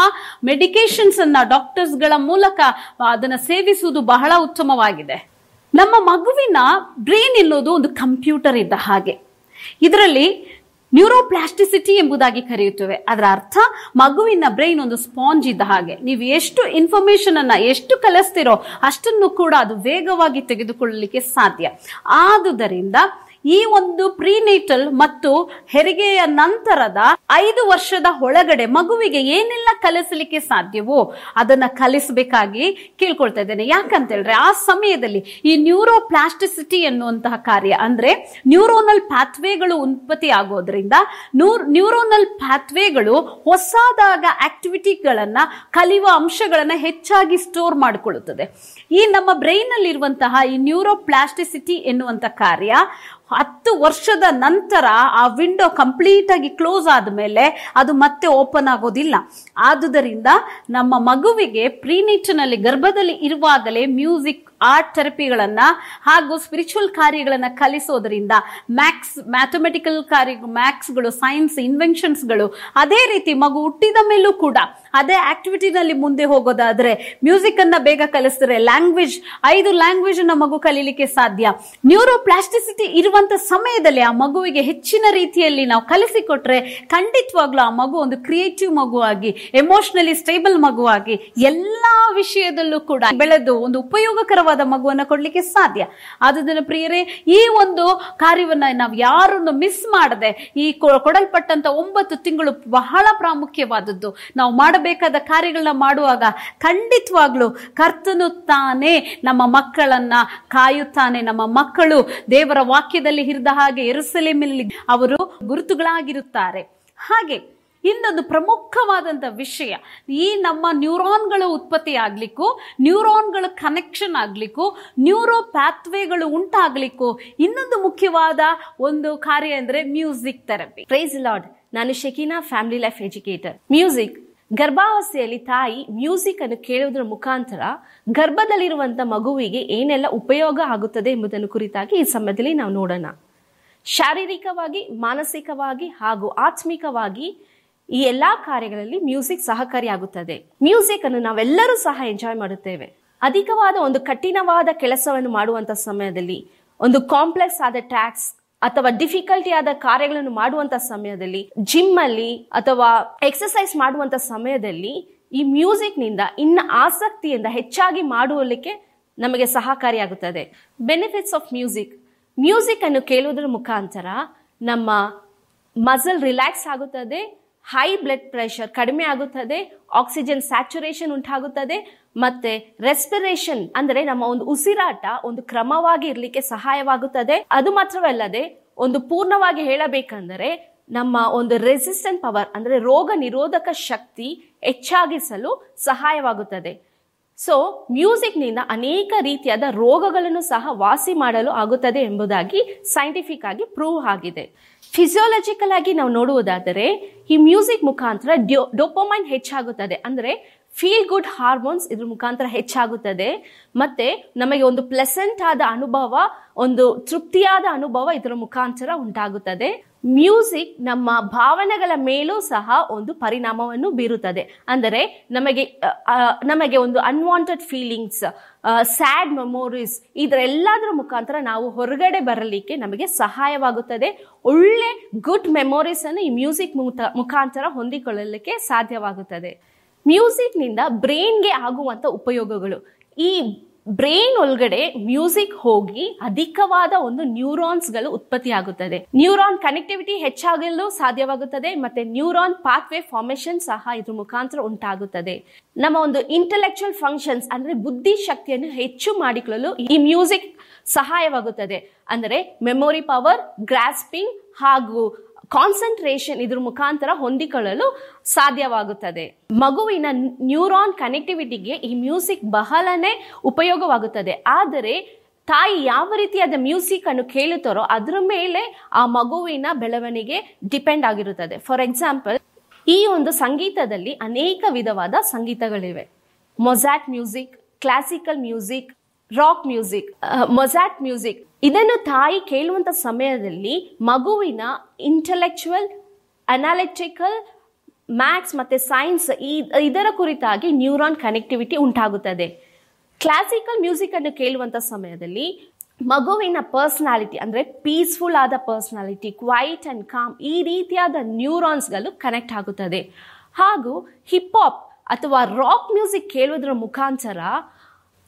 ಮೆಡಿಕೇಶನ್ಸ್ ಅನ್ನ ಡಾಕ್ಟರ್ಸ್ಗಳ ಮೂಲಕ ಅದನ್ನು ಸೇವಿಸುವುದು ಬಹಳ ಉತ್ತಮವಾಗಿದೆ. ನಮ್ಮ ಮಗುವಿನ ಬ್ರೈನ್ ಎನ್ನುವುದು ಒಂದು ಕಂಪ್ಯೂಟರ್ ಇದ್ದ ಹಾಗೆ. ಇದರಲ್ಲಿ ನ್ಯೂರೋಪ್ಲಾಸ್ಟಿಸಿಟಿ ಎಂಬುದಾಗಿ ಕರೆಯುತ್ತೇವೆ. ಅದರ ಅರ್ಥ ಮಗುವಿನ ಬ್ರೈನ್ ಒಂದು ಸ್ಪಾಂಜ್ ಇದ್ದ ಹಾಗೆ. ನೀವು ಎಷ್ಟು ಇನ್ಫಾರ್ಮೇಶನ್ ಅನ್ನ ಎಷ್ಟು ಕಲಿಸ್ತಿರೋ ಅಷ್ಟನ್ನು ಕೂಡ ಅದು ವೇಗವಾಗಿ ತೆಗೆದುಕೊಳ್ಳಲಿಕ್ಕೆ ಸಾಧ್ಯ. ಆದುದರಿಂದ ಈ ಒಂದು ಪ್ರೀನೇಟಲ್ ಮತ್ತು ಹೆರಿಗೆಯ ನಂತರದ ಐದು ವರ್ಷದ ಒಳಗಡೆ ಮಗುವಿಗೆ ಏನೆಲ್ಲ ಕಲಿಸಲಿಕ್ಕೆ ಸಾಧ್ಯವೋ ಅದನ್ನ ಕಲಿಸಬೇಕಾಗಿ ಕೇಳ್ಕೊಳ್ತಾ ಇದ್ದೇನೆ. ಯಾಕಂತ ಹೇಳಿದ್ರೆ ಆ ಸಮಯದಲ್ಲಿ ಈ ನ್ಯೂರೋ ಪ್ಲಾಸ್ಟಿಸಿಟಿ ಎನ್ನುವಂತಹ ಕಾರ್ಯ ಅಂದ್ರೆ ನ್ಯೂರೋನಲ್ ಪ್ಯಾಥ್ವೇಗಳು ಉತ್ಪತ್ತಿ ಆಗೋದ್ರಿಂದ ನ್ಯೂರೋನಲ್ ಪ್ಯಾಥ್ವೇಗಳು ಹೊಸದಾಗ ಆಕ್ಟಿವಿಟಿಗಳನ್ನ, ಕಲಿಯುವ ಅಂಶಗಳನ್ನ ಹೆಚ್ಚಾಗಿ ಸ್ಟೋರ್ ಮಾಡಿಕೊಳ್ಳುತ್ತದೆ. ಈ ನಮ್ಮ ಬ್ರೈನ್ ಅಲ್ಲಿ ಇರುವಂತಹ ಈ ನ್ಯೂರೋ ಪ್ಲಾಸ್ಟಿಸಿಟಿ ಕಾರ್ಯ ಹತ್ತು ವರ್ಷದ ನಂತರ ಆ ವಿಂಡೋ ಕಂಪ್ಲೀಟ್ ಆಗಿ ಕ್ಲೋಸ್ ಆದಮೇಲೆ ಅದು ಮತ್ತೆ ಓಪನ್ ಆಗೋದಿಲ್ಲ. ಆದುದರಿಂದ ನಮ್ಮ ಮಗುವಿಗೆ ಪ್ರೀನಿಟ್ನಲ್ಲಿ ಗರ್ಭದಲ್ಲಿ ಇರುವಾಗಲೇ ಮ್ಯೂಸಿಕ್ ಆರ್ಟ್ ಥೆರಪಿಗಳನ್ನ ಹಾಗೂ ಸ್ಪಿರಿಚುವಲ್ ಕಾರ್ಯಗಳನ್ನ ಕಲಿಸೋದ್ರಿಂದ ಮ್ಯಾಕ್ಸ್ ಮ್ಯಾಥಮೆಟಿಕಲ್ ಕಾರ್ಯ ಮ್ಯಾಕ್ಸ್ಗಳು ಸೈನ್ಸ್ ಇನ್ವೆನ್ಷನ್ಸ್ಗಳು ಅದೇ ರೀತಿ ಮಗು ಹುಟ್ಟಿದ ಮೇಲೂ ಕೂಡ ಅದೇ ಆಕ್ಟಿವಿಟಿನಲ್ಲಿ ಮುಂದೆ ಹೋಗೋದಾದ್ರೆ ಮ್ಯೂಸಿಕ್ ಅನ್ನ ಬೇಗ ಕಲಿಸಿದ್ರೆ ಲ್ಯಾಂಗ್ವೇಜ್ ಐದು ಲ್ಯಾಂಗ್ವೇಜ್ ಅನ್ನ ಮಗು ಕಲೀಲಿಕ್ಕೆ ಸಾಧ್ಯ. ನ್ಯೂರೋ ಪ್ಲಾಸ್ಟಿಸಿಟಿ ಇರುವಂತ ಸಮಯದಲ್ಲಿ ಆ ಮಗುವಿಗೆ ಹೆಚ್ಚಿನ ರೀತಿಯಲ್ಲಿ ನಾವು ಕಲಿಸಿಕೊಟ್ರೆ ಖಂಡಿತವಾಗ್ಲೂ ಆ ಮಗು ಒಂದು ಕ್ರಿಯೇಟಿವ್ ಮಗುವಾಗಿ ಎಮೋಷನಲಿ ಸ್ಟೇಬಲ್ ಮಗುವಾಗಿ ಎಲ್ಲಾ ವಿಷಯದಲ್ಲೂ ಕೂಡ ಬೆಳೆದು ಒಂದು ಉಪಯೋಗಕರವಾದ ಮಗುವನ್ನ ಕೊಡಲಿಕ್ಕೆ ಸಾಧ್ಯ. ಆದುದನ್ನ ಪ್ರಿಯರೇ, ಈ ಒಂದು ಕಾರ್ಯವನ್ನು ನಾವು ಯಾರನ್ನು ಮಿಸ್ ಮಾಡದೆ, ಈ ಕೊಡಲ್ಪಟ್ಟಂಥ ಒಂಬತ್ತು ತಿಂಗಳು ಬಹಳ ಪ್ರಾಮುಖ್ಯವಾದದ್ದು. ನಾವು ಮಾಡಬೇಕಾದ ಕಾರ್ಯಗಳನ್ನ ಮಾಡುವಾಗ ಖಂಡಿತವಾಗ್ಲೂ ಕರ್ತನು ತಾನೇ ನಮ್ಮ ಮಕ್ಕಳನ್ನ ಕಾಯುತ್ತಾನೆ, ನಮ್ಮ ಮಕ್ಕಳು ದೇವರ ವಾಕ್ಯದಲ್ಲಿ ಹಿರಿದ ಹಾಗೆ ಎರಸಲೇಮಲ್ಲಿ ಅವರು ಗುರುತುಗಳಾಗಿರುತ್ತಾರೆ. ಹಾಗೆ ಇನ್ನೊಂದು ಪ್ರಮುಖವಾದಂಥ ವಿಷಯ, ಈ ನಮ್ಮ ನ್ಯೂರಾನ್ಗಳು ಉತ್ಪತ್ತಿ ಆಗಲಿಕ್ಕೂ, ನ್ಯೂರಾನ್ಗಳ ಕನೆಕ್ಷನ್ ಆಗಲಿಕ್ಕೂ, ನ್ಯೂರೋ ಪ್ಯಾತ್ವೇಗಳು ಉಂಟಾಗಲಿಕ್ಕೂ ಇನ್ನೊಂದು ಮುಖ್ಯವಾದ ಒಂದು ಕಾರ್ಯ ಅಂದರೆ ಮ್ಯೂಸಿಕ್ ಥೆರಪಿ ಪ್ರೈಸ್ ಲಾರ್ಡ್ ನಾನು Shakeena family life educator music ಗರ್ಭಾವಸ್ಥೆಯಲ್ಲಿ ತಾಯಿ ಮ್ಯೂಸಿಕ್ ಅನ್ನು ಕೇಳುವುದರ ಮುಖಾಂತರ ಗರ್ಭದಲ್ಲಿರುವಂತ ಮಗುವಿಗೆ ಏನೆಲ್ಲ ಉಪಯೋಗ ಆಗುತ್ತದೆ ಎಂಬುದನ್ನು ಕುರಿತಾಗಿ ಈ ಸಮಯದಲ್ಲಿ ನಾವು ನೋಡೋಣ. ಶಾರೀರಿಕವಾಗಿ, ಮಾನಸಿಕವಾಗಿ ಹಾಗೂ ಆತ್ಮಿಕವಾಗಿ ಈ ಎಲ್ಲಾ ಕಾರ್ಯಗಳಲ್ಲಿ ಮ್ಯೂಸಿಕ್ ಸಹಕಾರಿಯಾಗುತ್ತದೆ. ಮ್ಯೂಸಿಕ್ ಅನ್ನು ನಾವೆಲ್ಲರೂ ಸಹ ಎಂಜಾಯ್ ಮಾಡುತ್ತೇವೆ. ಅಧಿಕವಾದ ಒಂದು ಕಠಿಣವಾದ ಕೆಲಸವನ್ನು ಮಾಡುವಂತ ಸಮಯದಲ್ಲಿ, ಒಂದು ಕಾಂಪ್ಲೆಕ್ಸ್ ಆದ ಟ್ಯಾಕ್ಸ್ ಅಥವಾ ಡಿಫಿಕಲ್ಟಿ ಆದ ಕಾರ್ಯಗಳನ್ನು ಮಾಡುವಂತ ಸಮಯದಲ್ಲಿ ಜಿಮ್ ಅಲ್ಲಿ ಅಥವಾ ಎಕ್ಸಸೈಸ್ ಮಾಡುವಂತ ಸಮಯದಲ್ಲಿ ಈ ಮ್ಯೂಸಿಕ್ನಿಂದ ಇನ್ನ ಆಸಕ್ತಿಯಿಂದ ಹೆಚ್ಚಾಗಿ ಮಾಡುವಲಿಕ್ಕೆ ನಮಗೆ ಸಹಕಾರಿಯಾಗುತ್ತದೆ. ಬೆನಿಫಿಟ್ಸ್ ಆಫ್ ಮ್ಯೂಸಿಕ್ ಮ್ಯೂಸಿಕ್ ಅನ್ನು ಕೇಳುವುದರ ಮುಖಾಂತರ ನಮ್ಮ ಮಸಲ್ ರಿಲ್ಯಾಕ್ಸ್ ಆಗುತ್ತದೆ ಹೈ ಬ್ಲಡ್ ಪ್ರೆಷರ್ ಕಡಿಮೆ ಆಗುತ್ತದೆ ಆಕ್ಸಿಜನ್ ಸ್ಯಾಚುರೇಷನ್ ಉಂಟಾಗುತ್ತದೆ, ಮತ್ತೆ ರೆಸ್ಪಿರೇಷನ್ ಅಂದ್ರೆ ನಮ್ಮ ಒಂದು ಉಸಿರಾಟ ಒಂದು ಕ್ರಮವಾಗಿ ಇರಲಿಕ್ಕೆ ಸಹಾಯವಾಗುತ್ತದೆ. ಅದು ಮಾತ್ರವಲ್ಲದೆ ಒಂದು ಪೂರ್ಣವಾಗಿ ಹೇಳಬೇಕಂದರೆ ನಮ್ಮ ಒಂದು ರೆಸಿಸ್ಟೆಂಟ್ ಪವರ್ ಅಂದ್ರೆ ರೋಗ ನಿರೋಧಕ ಶಕ್ತಿ ಹೆಚ್ಚಾಗಿಸಲು ಸಹಾಯವಾಗುತ್ತದೆ. ಸೊ ಮ್ಯೂಸಿಕ್ನಿಂದ ಅನೇಕ ರೀತಿಯಾದ ರೋಗಗಳನ್ನು ಸಹ ವಾಸಿ ಮಾಡಲು ಆಗುತ್ತದೆ ಎಂಬುದಾಗಿ ಸೈಂಟಿಫಿಕ್ ಆಗಿ ಪ್ರೂವ್ ಆಗಿದೆ. ಫಿಸಿಯೋಲಜಿಕಲ್ ಆಗಿ ನಾವು ನೋಡುವುದಾದರೆ, ಈ ಮ್ಯೂಸಿಕ್ ಮುಖಾಂತರ ಡೋಪೋಮೈನ್ ಹೆಚ್ಚಾಗುತ್ತದೆ. ಅಂದರೆ ಫೀಲ್ ಗುಡ್ ಹಾರ್ಮೋನ್ಸ್ ಇದ್ರ ಮುಖಾಂತರ ಹೆಚ್ಚಾಗುತ್ತದೆ. ಮತ್ತೆ, ನಮಗೆ ಒಂದು ಪ್ಲೆಸೆಂಟ್ ಆದ ಅನುಭವ, ಒಂದು ತೃಪ್ತಿಯಾದ ಅನುಭವ ಇದರ ಮುಖಾಂತರ ಉಂಟಾಗುತ್ತದೆ. ಮ್ಯೂಸಿಕ್ ನಮ್ಮ ಭಾವನೆಗಳ ಮೇಲೂ ಸಹ ಒಂದು ಪರಿಣಾಮವನ್ನು ಬೀರುತ್ತದೆ. ಅಂದರೆ ನಮಗೆ ನಮಗೆ ಒಂದು ಅನ್ವಾಂಟೆಡ್ ಫೀಲಿಂಗ್ಸ್ ಸ್ಯಾಡ್ ಮೆಮೊರೀಸ್ ಇದರೆಲ್ಲದರ ಮುಖಾಂತರ ನಾವು ಹೊರಗಡೆ ಬರಲಿಕ್ಕೆ ನಮಗೆ ಸಹಾಯವಾಗುತ್ತದೆ. ಒಳ್ಳೆ ಗುಡ್ ಮೆಮೊರೀಸನ್ನು ಈ ಮ್ಯೂಸಿಕ್ ಮುಖಾಂತರ ಹೊಂದಿಕೊಳ್ಳಲಿಕ್ಕೆ ಸಾಧ್ಯವಾಗುತ್ತದೆ. ಮ್ಯೂಸಿಕ್ನಿಂದ ಬ್ರೈನ್ಗೆ ಆಗುವಂಥ ಉಪಯೋಗಗಳು. ಈ ಬ್ರೈನ್ ಒಳಗಡೆ ಮ್ಯೂಸಿಕ್ ಹೋಗಿ ಅಧಿಕವಾದ ಒಂದು ನ್ಯೂರಾನ್ಸ್ಗಳು ಉತ್ಪತ್ತಿಯಾಗುತ್ತದೆ. ನ್ಯೂರಾನ್ ಕನೆಕ್ಟಿವಿಟಿ ಹೆಚ್ಚಾಗಲು ಸಾಧ್ಯವಾಗುತ್ತದೆ ಮತ್ತೆ ನ್ಯೂರಾನ್ ಪಾತ್ವೇ ಫಾರ್ಮೇಶನ್ ಸಹ ಇದ್ರ ಮುಖಾಂತರ ಉಂಟಾಗುತ್ತದೆ. ನಮ್ಮ ಒಂದು ಇಂಟೆಲೆಕ್ಚುಯಲ್ ಫಂಕ್ಷನ್ಸ್ ಅಂದ್ರೆ ಬುದ್ಧಿ ಶಕ್ತಿಯನ್ನು ಹೆಚ್ಚು ಮಾಡಿಕೊಳ್ಳಲು ಈ ಮ್ಯೂಸಿಕ್ ಸಹಾಯವಾಗುತ್ತದೆ. ಅಂದರೆ ಮೆಮೊರಿ ಪವರ್, ಗ್ರಾಸ್ಪಿಂಗ್ ಹಾಗೂ ಕಾನ್ಸಂಟ್ರೇಷನ್ ಇದ್ರ ಮುಖಾಂತರ ಹೊಂದಿಕೊಳ್ಳಲು ಸಾಧ್ಯವಾಗುತ್ತದೆ. ಮಗುವಿನ ನ್ಯೂರಾನ್ ಕನೆಕ್ಟಿವಿಟಿಗೆ ಈ ಮ್ಯೂಸಿಕ್ ಬಹಳನೇ ಉಪಯೋಗವಾಗುತ್ತದೆ. ಆದರೆ, ತಾಯಿ ಯಾವ ರೀತಿಯಾದ ಮ್ಯೂಸಿಕ್ ಅನ್ನು ಕೇಳುತ್ತಾರೋ ಅದರ ಮೇಲೆ ಆ ಮಗುವಿನ ಬೆಳವಣಿಗೆ ಡಿಪೆಂಡ್ ಆಗಿರುತ್ತದೆ. ಫಾರ್ ಎಕ್ಸಾಂಪಲ್ ಈ ಒಂದು ಸಂಗೀತದಲ್ಲಿ ಅನೇಕ ವಿಧವಾದ ಸಂಗೀತಗಳಿವೆ. Mozart music classical music rock music Mozart music ಇದನ್ನು ತಾಯಿ ಕೇಳುವಂತ ಸಮಯದಲ್ಲಿ ಮಗುವಿನ ಇಂಟೆಲೆಕ್ಚುವಲ್ ಅನಾಲಿಟಿಕಲ್ ಮ್ಯಾಥ್ಸ್ ಮತ್ತೆ ಸೈನ್ಸ್ ಇದರ ಕುರಿತಾಗಿ ನ್ಯೂರಾನ್ ಕನೆಕ್ಟಿವಿಟಿ ಉಂಟಾಗುತ್ತದೆ. ಕ್ಲಾಸಿಕಲ್ ಮ್ಯೂಸಿಕ್ ಅನ್ನು ಕೇಳುವಂತ ಸಮಯದಲ್ಲಿ ಮಗುವಿನ ಪರ್ಸ್ನಾಲಿಟಿ ಅಂದ್ರೆ ಪೀಸ್ಫುಲ್ ಆದ ಪರ್ಸ್ನಾಲಿಟಿ ಕ್ವೈಟ್ ಅಂಡ್ ಕಾಮ್ ಈ ರೀತಿಯಾದ ನ್ಯೂರಾನ್ಸ್ಗಳು ಕನೆಕ್ಟ್ ಆಗುತ್ತದೆ. ಹಾಗೂ ಹಿಪ್ ಹಾಪ್ ಅಥವಾ ರಾಕ್ ಮ್ಯೂಸಿಕ್ ಕೇಳುವುದರ ಮುಖಾಂತರ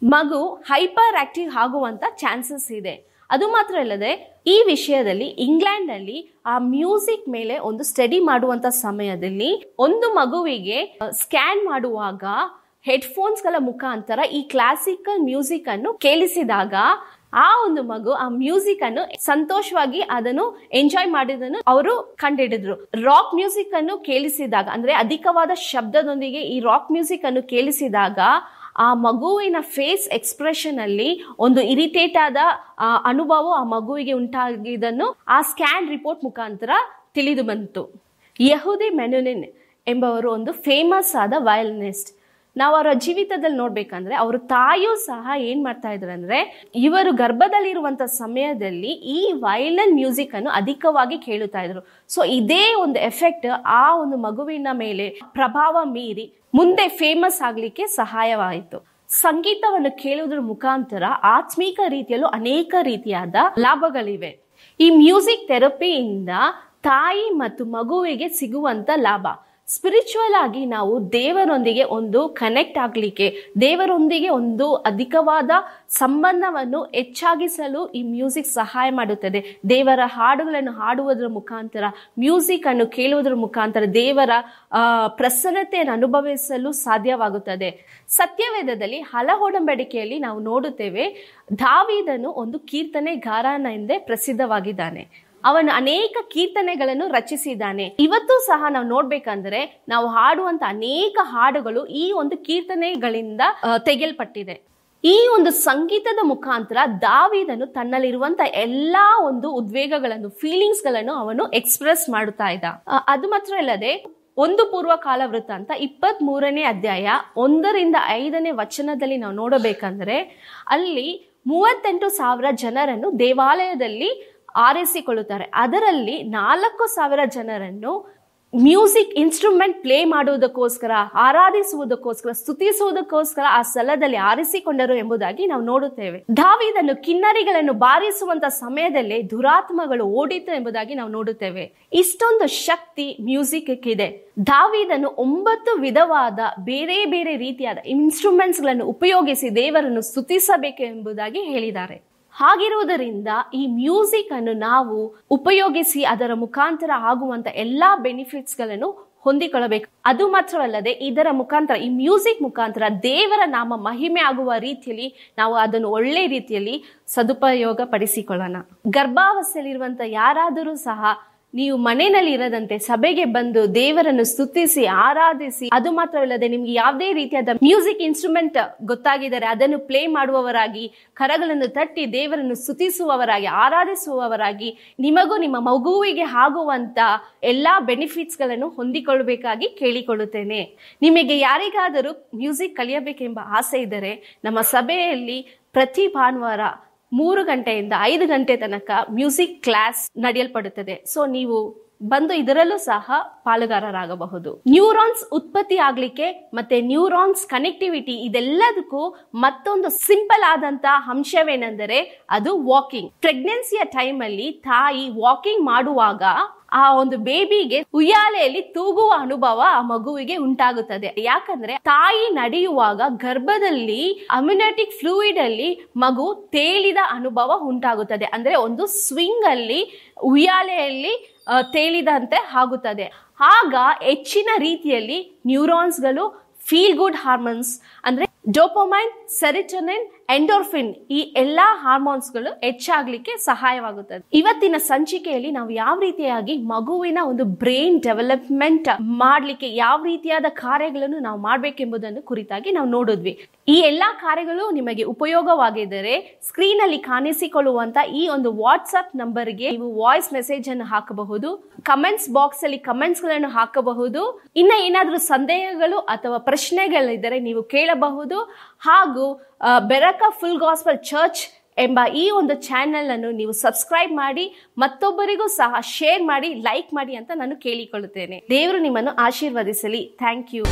ಮಗು ಹೈಪರ್ ಆಕ್ಟಿವ್ ಆಗುವಂತ ಚಾನ್ಸಸ್ ಇದೆ. ಅದು ಮಾತ್ರ ಅಲ್ಲದೆ ಈ ವಿಷಯದಲ್ಲಿ ಇಂಗ್ಲೆಂಡ್ನಲ್ಲಿ ಆ ಮ್ಯೂಸಿಕ್ ಮೇಲೆ ಒಂದು ಸ್ಟಡಿ ಮಾಡುವಂತ ಸಮಯದಲ್ಲಿ ಒಂದು ಮಗುವಿಗೆ ಸ್ಕ್ಯಾನ್ ಮಾಡುವಾಗ ಹೆಡ್ಫೋನ್ಸ್ಗಳ ಮುಖಾಂತರ ಈ ಕ್ಲಾಸಿಕಲ್ ಮ್ಯೂಸಿಕ್ ಅನ್ನು ಕೇಳಿಸಿದಾಗ ಆ ಒಂದು ಮಗು ಆ ಮ್ಯೂಸಿಕ್ ಅನ್ನು ಸಂತೋಷವಾಗಿ ಅದನ್ನು ಎಂಜಾಯ್ ಮಾಡಿದನ್ನು ಅವರು ಕಂಡುಹಿಡಿದ್ರು ರಾಕ್ ಮ್ಯೂಸಿಕ್ ಅನ್ನು ಕೇಳಿಸಿದಾಗ, ಅಂದ್ರೆ ಅಧಿಕವಾದ ಶಬ್ದದೊಂದಿಗೆ ಈ ರಾಕ್ ಮ್ಯೂಸಿಕ್ ಅನ್ನು ಕೇಳಿಸಿದಾಗ ಆ ಮಗುವಿನ ಫೇಸ್ ಎಕ್ಸ್ಪ್ರೆಷನಲ್ಲಿ ಒಂದು ಇರಿಟೇಟ್ ಆದ ಅನುಭವ ಆ ಮಗುವಿಗೆ ಉಂಟಾಗಿದ್ದನ್ನು ಆ ಸ್ಕ್ಯಾನ್ ರಿಪೋರ್ಟ್ ಮುಖಾಂತರ ತಿಳಿದು ಬಂತು. ಯಹುದಿ ಮೆನುನಿನ್ ಎಂಬವರು ಒಂದು ಫೇಮಸ್ ಆದ ವಯಲಿನಿಸ್ಟ್. ನಾವು ಅವರ ಜೀವಿತದಲ್ಲಿ ನೋಡ್ಬೇಕಂದ್ರೆ ಅವ್ರ ತಾಯಿಯೂ ಸಹ ಏನ್ ಮಾಡ್ತಾ ಇದ್ರು ಅಂದ್ರೆ ಇವರು ಗರ್ಭದಲ್ಲಿರುವಂತ ಸಮಯದಲ್ಲಿ ಈ ವಯಲನ್ ಮ್ಯೂಸಿಕ್ ಅನ್ನು ಅಧಿಕವಾಗಿ ಕೇಳುತ್ತಾ ಇದ್ರು. ಸೊ ಇದೇ ಒಂದು ಎಫೆಕ್ಟ್ ಆ ಒಂದು ಮಗುವಿನ ಮೇಲೆ ಪ್ರಭಾವ ಮೀರಿ ಮುಂದೆ ಫೇಮಸ್ ಆಗ್ಲಿಕ್ಕೆ ಸಹಾಯವಾಯಿತು. ಸಂಗೀತವನ್ನು ಕೇಳುವುದರ ಮುಖಾಂತರ ಆತ್ಮೀಕ ರೀತಿಯಲ್ಲೂ ಅನೇಕ ರೀತಿಯಾದ ಲಾಭಗಳಿವೆ. ಈ ಮ್ಯೂಸಿಕ್ ಥೆರಪಿಯಿಂದ ತಾಯಿ ಮತ್ತು ಮಗುವಿಗೆ ಸಿಗುವಂತ ಲಾಭ. ಸ್ಪಿರಿಚುವಲ್ ಆಗಿ ನಾವು ದೇವರೊಂದಿಗೆ ಒಂದು ಕನೆಕ್ಟ್ ಆಗಲಿಕ್ಕೆ, ದೇವರೊಂದಿಗೆ ಒಂದು ಅಧಿಕವಾದ ಸಂಬಂಧವನ್ನು ಹೆಚ್ಚಾಗಿಸಲು ಈ ಮ್ಯೂಸಿಕ್ ಸಹಾಯ ಮಾಡುತ್ತದೆ. ದೇವರ ಹಾಡುಗಳನ್ನು ಹಾಡುವುದರ ಮುಖಾಂತರ ಮ್ಯೂಸಿಕ್ ಅನ್ನು ಕೇಳುವುದರ ಮುಖಾಂತರ ದೇವರ ಪ್ರಸನ್ನತೆಯನ್ನು ಅನುಭವಿಸಲು ಸಾಧ್ಯವಾಗುತ್ತದೆ. ಸತ್ಯವೇದದಲ್ಲಿ ಹಲಹೊಡಂಬಡಿಕೆಯಲ್ಲಿ ನಾವು ನೋಡುತ್ತೇವೆ, ದಾವಿದನು ಒಂದು ಕೀರ್ತನೆಗಾರನ ಎಂದೇ ಪ್ರಸಿದ್ಧವಾಗಿದ್ದಾನೆ. ಅವನು ಅನೇಕ ಕೀರ್ತನೆಗಳನ್ನು ರಚಿಸಿದ್ದಾನೆ. ಇವತ್ತು ಸಹ ನಾವು ನೋಡ್ಬೇಕಂದ್ರೆ ನಾವು ಹಾಡುವಂತ ಅನೇಕ ಹಾಡುಗಳು ಈ ಒಂದು ಕೀರ್ತನೆಗಳಿಂದ ತೆಗೆಯಲ್ಪಟ್ಟಿದೆ. ಈ ಒಂದು ಸಂಗೀತದ ಮುಖಾಂತರ ದಾವಿದನು ತನ್ನಲ್ಲಿರುವಂತ ಎಲ್ಲಾ ಒಂದು ಉದ್ವೇಗಗಳನ್ನು ಫೀಲಿಂಗ್ಸ್ಗಳನ್ನು ಅವನು ಎಕ್ಸ್ಪ್ರೆಸ್ ಮಾಡುತ್ತಾ ಇದ್ದ. ಅದು ಮಾತ್ರ ಅಲ್ಲದೆ, ಒಂದು ಪೂರ್ವ ಕಾಲ ವೃತ್ತಾಂತ ಇಪ್ಪತ್ತ್ ಮೂರನೇ ಅಧ್ಯಾಯ ಒಂದರಿಂದ ಐದನೇ ವಚನದಲ್ಲಿ ನಾವು ನೋಡಬೇಕಂದ್ರೆ ಅಲ್ಲಿ ಮೂವತ್ತೆಂಟು ಸಾವಿರ ಜನರನ್ನು ದೇವಾಲಯದಲ್ಲಿ ಆರಿಸಿಕೊಳ್ಳುತ್ತಾರೆ. ಅದರಲ್ಲಿ ನಾಲ್ಕು ಸಾವಿರ ಜನರನ್ನು ಮ್ಯೂಸಿಕ್ ಇನ್ಸ್ಟ್ರೂಮೆಂಟ್ ಪ್ಲೇ ಮಾಡುವುದಕ್ಕೋಸ್ಕರ, ಆರಾಧಿಸುವುದಕ್ಕೋಸ್ಕರ, ಸ್ತುತಿಸುವುದಕ್ಕೋಸ್ಕರ ಆ ಸ್ಥಳದಲ್ಲಿ ಆರಿಸಿಕೊಂಡರು ಎಂಬುದಾಗಿ ನಾವು ನೋಡುತ್ತೇವೆ. ದಾವಿದನ್ನು ಕಿನ್ನರಿಗಳನ್ನು ಬಾರಿಸುವಂತ ಸಮಯದಲ್ಲಿ ದುರಾತ್ಮಗಳು ಓಡಿತು ಎಂಬುದಾಗಿ ನಾವು ನೋಡುತ್ತೇವೆ. ಇಷ್ಟೊಂದು ಶಕ್ತಿ ಮ್ಯೂಸಿಕ್ ಇದೆ ದಾವಿದನ್ನು ಒಂಬತ್ತು ವಿಧವಾದ ಬೇರೆ ಬೇರೆ ರೀತಿಯಾದ ಇನ್ಸ್ಟ್ರೂಮೆಂಟ್ಸ್ಗಳನ್ನು ಉಪಯೋಗಿಸಿ ದೇವರನ್ನು ಸ್ತುತಿಸಬೇಕು ಎಂಬುದಾಗಿ ಹೇಳಿದ್ದಾರೆ. ಹಾಗಿರುವುದರಿಂದ ಈ ಮ್ಯೂಸಿಕ್ ಅನ್ನು ನಾವು ಉಪಯೋಗಿಸಿ ಅದರ ಮುಖಾಂತರ ಆಗುವಂತ ಎಲ್ಲಾ ಬೆನಿಫಿಟ್ಸ್ಗಳನ್ನು ಹೊಂದಿಕೊಳ್ಳಬೇಕು. ಅದು ಮಾತ್ರವಲ್ಲದೆ ಇದರ ಮುಖಾಂತರ, ಈ ಮ್ಯೂಸಿಕ್ ಮುಖಾಂತರ ದೇವರ ನಾಮ ಮಹಿಮೆ ಆಗುವ ರೀತಿಯಲ್ಲಿ ನಾವು ಅದನ್ನು ಒಳ್ಳೆ ರೀತಿಯಲ್ಲಿ ಸದುಪಯೋಗ ಪಡಿಸಿಕೊಳ್ಳೋಣ ಗರ್ಭಾವಸ್ಥೆಯಲ್ಲಿರುವಂತ ಯಾರಾದರೂ ಸಹ ನೀವು ಮನೆಯಲ್ಲಿ ಇರದಂತೆ ಸಭೆಗೆ ಬಂದು ದೇವರನ್ನು ಸ್ತುತಿಸಿ, ಆರಾಧಿಸಿ, ಅದು ಮಾತ್ರವಲ್ಲದೆ ನಿಮ್ಗೆ ಯಾವುದೇ ರೀತಿಯಾದ ಮ್ಯೂಸಿಕ್ ಇನ್ಸ್ಟ್ರೂಮೆಂಟ್ ಗೊತ್ತಾಗಿದ್ದಾರೆ ಅದನ್ನು ಪ್ಲೇ ಮಾಡುವವರಾಗಿ, ಕರಗಳನ್ನು ತಟ್ಟಿ ದೇವರನ್ನು ಸ್ತುತಿಸುವವರಾಗಿ, ಆರಾಧಿಸುವವರಾಗಿ ನಿಮಗೂ ನಿಮ್ಮ ಮಗುವಿಗೆ ಆಗುವಂತ ಎಲ್ಲಾ ಬೆನಿಫಿಟ್ಸ್ಗಳನ್ನು ಹೊಂದಿಕೊಳ್ಳಬೇಕಾಗಿ ಕೇಳಿಕೊಳ್ಳುತ್ತೇನೆ. ನಿಮಗೆ ಯಾರಿಗಾದರೂ ಮ್ಯೂಸಿಕ್ ಕಲಿಯಬೇಕೆಂಬ ಆಸೆ ಇದ್ದರೆ ನಮ್ಮ ಸಭೆಯಲ್ಲಿ ಪ್ರತಿ ಭಾನುವಾರ ಮೂರು ಗಂಟೆಯಿಂದ ಐದು ಗಂಟೆ ತನಕ ಮ್ಯೂಸಿಕ್ ಕ್ಲಾಸ್ ನಡೆಯಲ್ಪಡುತ್ತದೆ. ಸೊ ನೀವು ಬಂದು ಇದರಲ್ಲೂ ಸಹ ಪಾಲುಗಾರರಾಗಬಹುದು. ನ್ಯೂರಾನ್ಸ್ ಉತ್ಪತ್ತಿ ಆಗ್ಲಿಕ್ಕೆ ಮತ್ತೆ ನ್ಯೂರಾನ್ಸ್ ಕನೆಕ್ಟಿವಿಟಿ ಇದೆಲ್ಲದಕ್ಕೂ ಮತ್ತೊಂದು ಸಿಂಪಲ್ ಆದಂತ ಅಂಶವೇನೆಂದರೆ ಅದು ವಾಕಿಂಗ್ ಪ್ರೆಗ್ನೆನ್ಸಿಯ ಟೈಮ್ ಅಲ್ಲಿ ತಾಯಿ ವಾಕಿಂಗ್ ಮಾಡುವಾಗ ಆ ಒಂದು ಬೇಬಿಗೆ ಉಯ್ಯಾಲೆಯಲ್ಲಿ ತೂಗುವ ಅನುಭವ ಆ ಮಗುವಿಗೆ ಉಂಟಾಗುತ್ತದೆ. ಯಾಕಂದ್ರೆ ತಾಯಿ ನಡೆಯುವಾಗ ಗರ್ಭದಲ್ಲಿ, ಅಮ್ಯುನೆಟಿಕ್ ಫ್ಲೂಯಿಡ್ ಅಲ್ಲಿ ಮಗು ತೇಲಿದ ಅನುಭವ ಉಂಟಾಗುತ್ತದೆ. ಅಂದ್ರೆ ಒಂದು ಸ್ವಿಂಗ್ ಅಲ್ಲಿ, ಉಯ್ಯಾಲೆಯಲ್ಲಿ ತೇಲಿದಂತೆ ಆಗುತ್ತದೆ. ಆಗ ಹೆಚ್ಚಿನ ರೀತಿಯಲ್ಲಿ ನ್ಯೂರಾನ್ಸ್ಗಳು ಫೀಲ್ ಗುಡ್ ಹಾರ್ಮೋನ್ಸ್ ಅಂದ್ರೆ ಡೋಪಮೈನ್, ಸೆರಿಟನಿನ್, ಎಂಡೋರ್ಫಿನ್ ಈ ಎಲ್ಲಾ ಹಾರ್ಮೋನ್ಸ್ಗಳು ಹೆಚ್ಚಾಗ್ಲಿಕ್ಕೆ ಸಹಾಯವಾಗುತ್ತದೆ. ಇವತ್ತಿನ ಸಂಚಿಕೆಯಲ್ಲಿ ನಾವು ಯಾವ ರೀತಿಯಾಗಿ ಮಗುವಿನ ಒಂದು ಬ್ರೈನ್ ಡೆವಲಪ್ಮೆಂಟ್ ಮಾಡ್ಲಿಕ್ಕೆ ಯಾವ ರೀತಿಯಾದ ಕಾರ್ಯಗಳನ್ನು ನಾವು ಮಾಡ್ಬೇಕೆಂಬುದನ್ನು ಕುರಿತಾಗಿ ನಾವು ನೋಡಿದ್ವಿ. ಈ ಎಲ್ಲಾ ಕಾರ್ಯಗಳು ನಿಮಗೆ ಉಪಯೋಗವಾಗಿದ್ದರೆ ಸ್ಕ್ರೀನ್ ಅಲ್ಲಿ ಕಾಣಿಸಿಕೊಳ್ಳುವಂತ ಈ ಒಂದು ವಾಟ್ಸ್ಆಪ್ ನಂಬರ್ಗೆ ನೀವು ವಾಯ್ಸ್ ಮೆಸೇಜ್ ಅನ್ನು ಹಾಕಬಹುದು, ಕಮೆಂಟ್ಸ್ ಬಾಕ್ಸ್ ಅಲ್ಲಿ ಕಮೆಂಟ್ಸ್ಗಳನ್ನು ಹಾಕಬಹುದು. ಇನ್ನ ಏನಾದರೂ ಸಂದೇಹಗಳು ಅಥವಾ ಪ್ರಶ್ನೆಗಳಿದ್ದರೆ ನೀವು ಕೇಳಬಹುದು. ಹಾಗೂ ಬೆರಕ ಫುಲ್ ಗಾಸ್ಪಲ್ ಚರ್ಚ್ ಎಂಬ ಈ ಒಂದು ಚಾನೆಲ್ ಅನ್ನು ನೀವು ಸಬ್ಸ್ಕ್ರೈಬ್ ಮಾಡಿ, ಮತ್ತೊಬ್ಬರಿಗೂ ಸಹ ಶೇರ್ ಮಾಡಿ, ಲೈಕ್ ಮಾಡಿ ಅಂತ ನಾನು ಕೇಳಿಕೊಳ್ಳುತ್ತೇನೆ. ದೇವರು ನಿಮ್ಮನ್ನು ಆಶೀರ್ವದಿಸಲಿ. Thank you.